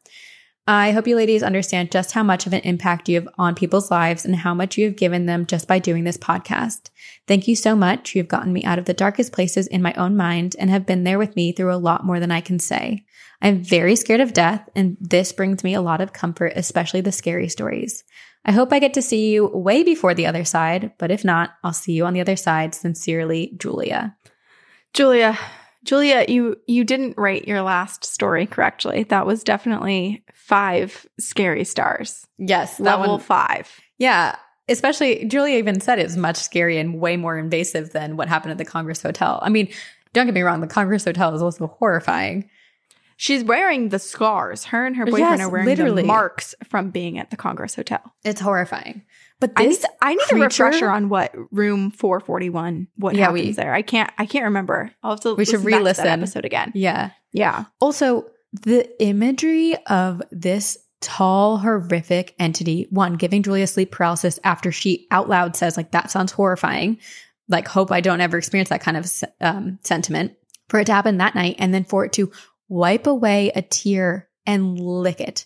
I hope you ladies understand just how much of an impact you have on people's lives and how much you have given them just by doing this podcast. Thank you so much. You have gotten me out of the darkest places in my own mind and have been there with me through a lot more than I can say. I'm very scared of death, and this brings me a lot of comfort, especially the scary stories. I hope I get to see you way before the other side, but if not, I'll see you on the other side. Sincerely, Julia. Julia, Julia, you you didn't rate your last story correctly. That was definitely five scary stars. Yes, Level five. Yeah. Especially, Julia even said it's much scary and way more invasive than what happened at the Congress Hotel. I mean, don't get me wrong, the Congress Hotel is also horrifying. She's wearing the scars. Her and her boyfriend Yes, are wearing literally. the marks from being at the Congress Hotel. It's horrifying. But I need, this, I need a refresher on what room 441 what Yeah, happens we- there. I can't I can't remember. I'll have to We should listen back to re-listen. that episode again. yeah. Yeah. Also, the imagery of this tall, horrific entity, one, giving Julia sleep paralysis after she out loud says, like, that sounds horrifying. Like, hope I don't ever experience that kind of um, sentiment. For it to happen that night, and then for it to wipe away a tear and lick it.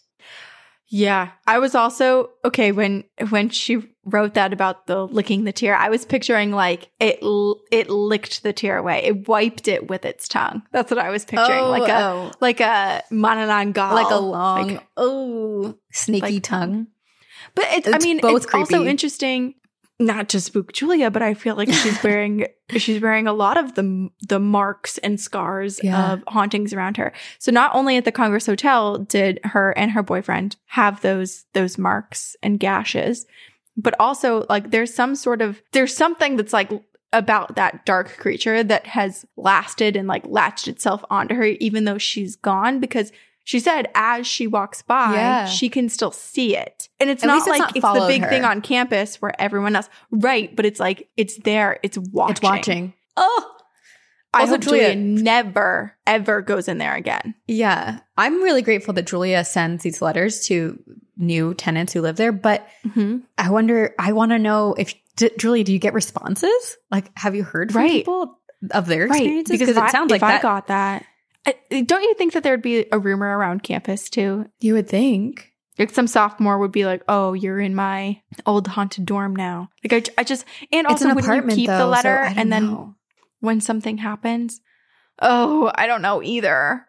Yeah. I was also okay when when she wrote that about the licking the tear. I was picturing like it l- it licked the tear away. It wiped it with its tongue. That's what I was picturing. like a oh, oh. like a manananggal. like a long, like- oh, snaky like tongue. But it's, I mean, it's also interesting not to spook Julia, but I feel like she's [laughs] wearing she's wearing a lot of the the marks and scars Yeah. of hauntings around her. So not only at the Congress Hotel did her and her boyfriend have those those marks and gashes, but also like there's some sort of there's something that's like about that dark creature that has lasted and like latched itself onto her even though she's gone because she said as she walks by Yeah. she can still see it and it's At not least it's like not it's the big her. thing on campus where everyone else right but it's like it's there it's watching It's watching. Oh, i Also, hope julia Julia- never ever goes in there again yeah. I'm really grateful that Julia sends these letters to new tenants who live there. But mm-hmm. I wonder, I want to know if, d- Julia, do you get responses? Like, have you heard from Right. people of their right experiences? because Because it I- sounds like if i got that don't you think that there would be a rumor around campus too you would think. Like some sophomore would be like, "Oh, you're in my old haunted dorm now." Like I, I just and also an when you keep though, the letter don't and then know. when something happens, oh, I don't know either.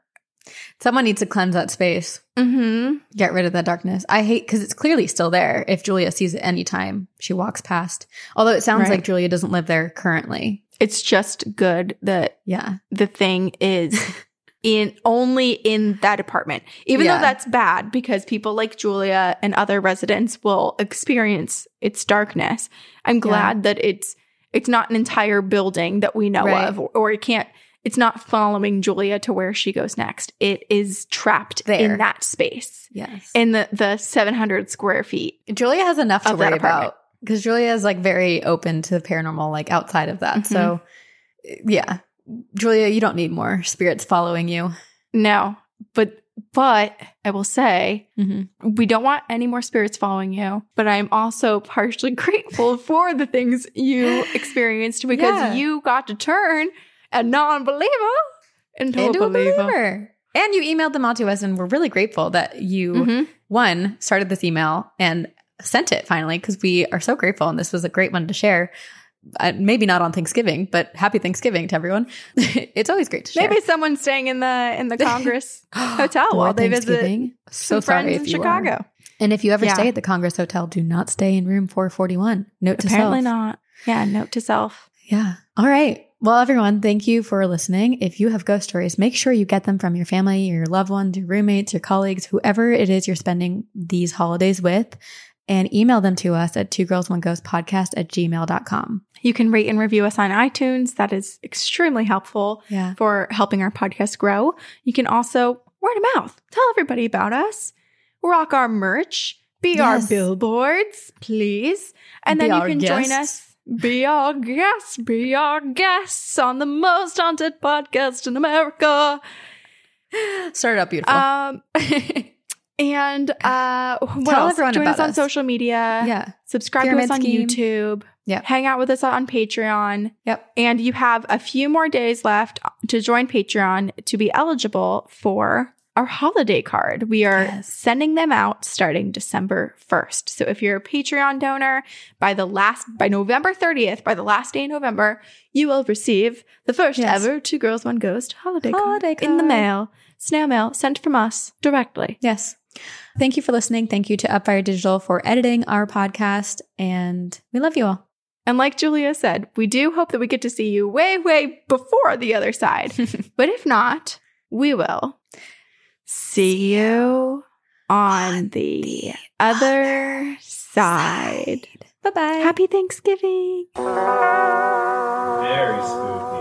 someone needs to cleanse that space. Mm-hmm. Get rid of that darkness. I hate because it's clearly still there. If Julia sees it anytime she walks past, although it sounds Right. like Julia doesn't live there currently. It's just good that Yeah, the thing is [laughs] in only in that apartment, even Yeah. though that's bad because people like Julia and other residents will experience its darkness. I'm glad that it's it's not an entire building that we know Right. of, or, or it can't. It's not following Julia to where she goes next. It is trapped There. in that space yes. in the the 700 square feet. Julia has enough to worry about because Julia is like very open to the paranormal, like outside of that. Mm-hmm. So, yeah, Julia, you don't need more spirits following you. No, but but I will say Mm-hmm. we don't want any more spirits following you, but I'm also partially [laughs] grateful for the things you experienced because Yeah. you got to turn a non believer into, Into a believer. believer. And you emailed them all to us, and we're really grateful that you Mhm. one started this email and sent it finally because we are so grateful, and this was a great one to share. Maybe not on Thanksgiving, but happy Thanksgiving to everyone. [laughs] it's always great to share. Maybe someone's staying in the in the [laughs] Congress [gasps] hotel while they visit. So some sorry in Chicago. are. And if you ever Yeah. stay at the Congress Hotel, do not stay in room 441. Note to Apparently self. Apparently not. Yeah, note to self. Yeah. All right. Well, everyone, thank you for listening. If you have ghost stories, make sure you get them from your family, your loved ones, your roommates, your colleagues, whoever it is you're spending these holidays with, and email them to us at two girls, one ghost podcast at gmail.com. You can rate and review us on iTunes. That is extremely helpful Yeah. for helping our podcast grow. You can also word of mouth. Tell everybody about us. Rock our merch. Be our billboards, please. And Be then you can join us. Be our guests. Be our guests on the most haunted podcast in America. Started out beautiful. Um, [laughs] and uh, what Tell else? everyone Join us on us. social media. yeah. Subscribe Pyramid to us on scheme. YouTube. Yep. Hang out with us on Patreon. Yep. And you have a few more days left to join Patreon to be eligible for our holiday card. We are Yes. sending them out starting December 1st. So if you're a Patreon donor by the last by November 30th, by the last day in November, you will receive the first Yes. ever Two Girls One Ghost holiday, Holiday card in the mail. Snail mail sent from us directly. Yes. Thank you for listening. Thank you to Upfire Digital for editing our podcast. And we love you all. And like Julia said, we do hope that we get to see you way, way before the other side. [laughs] but if not, we will see you on the other side. Bye bye. Happy Thanksgiving. Very spooky.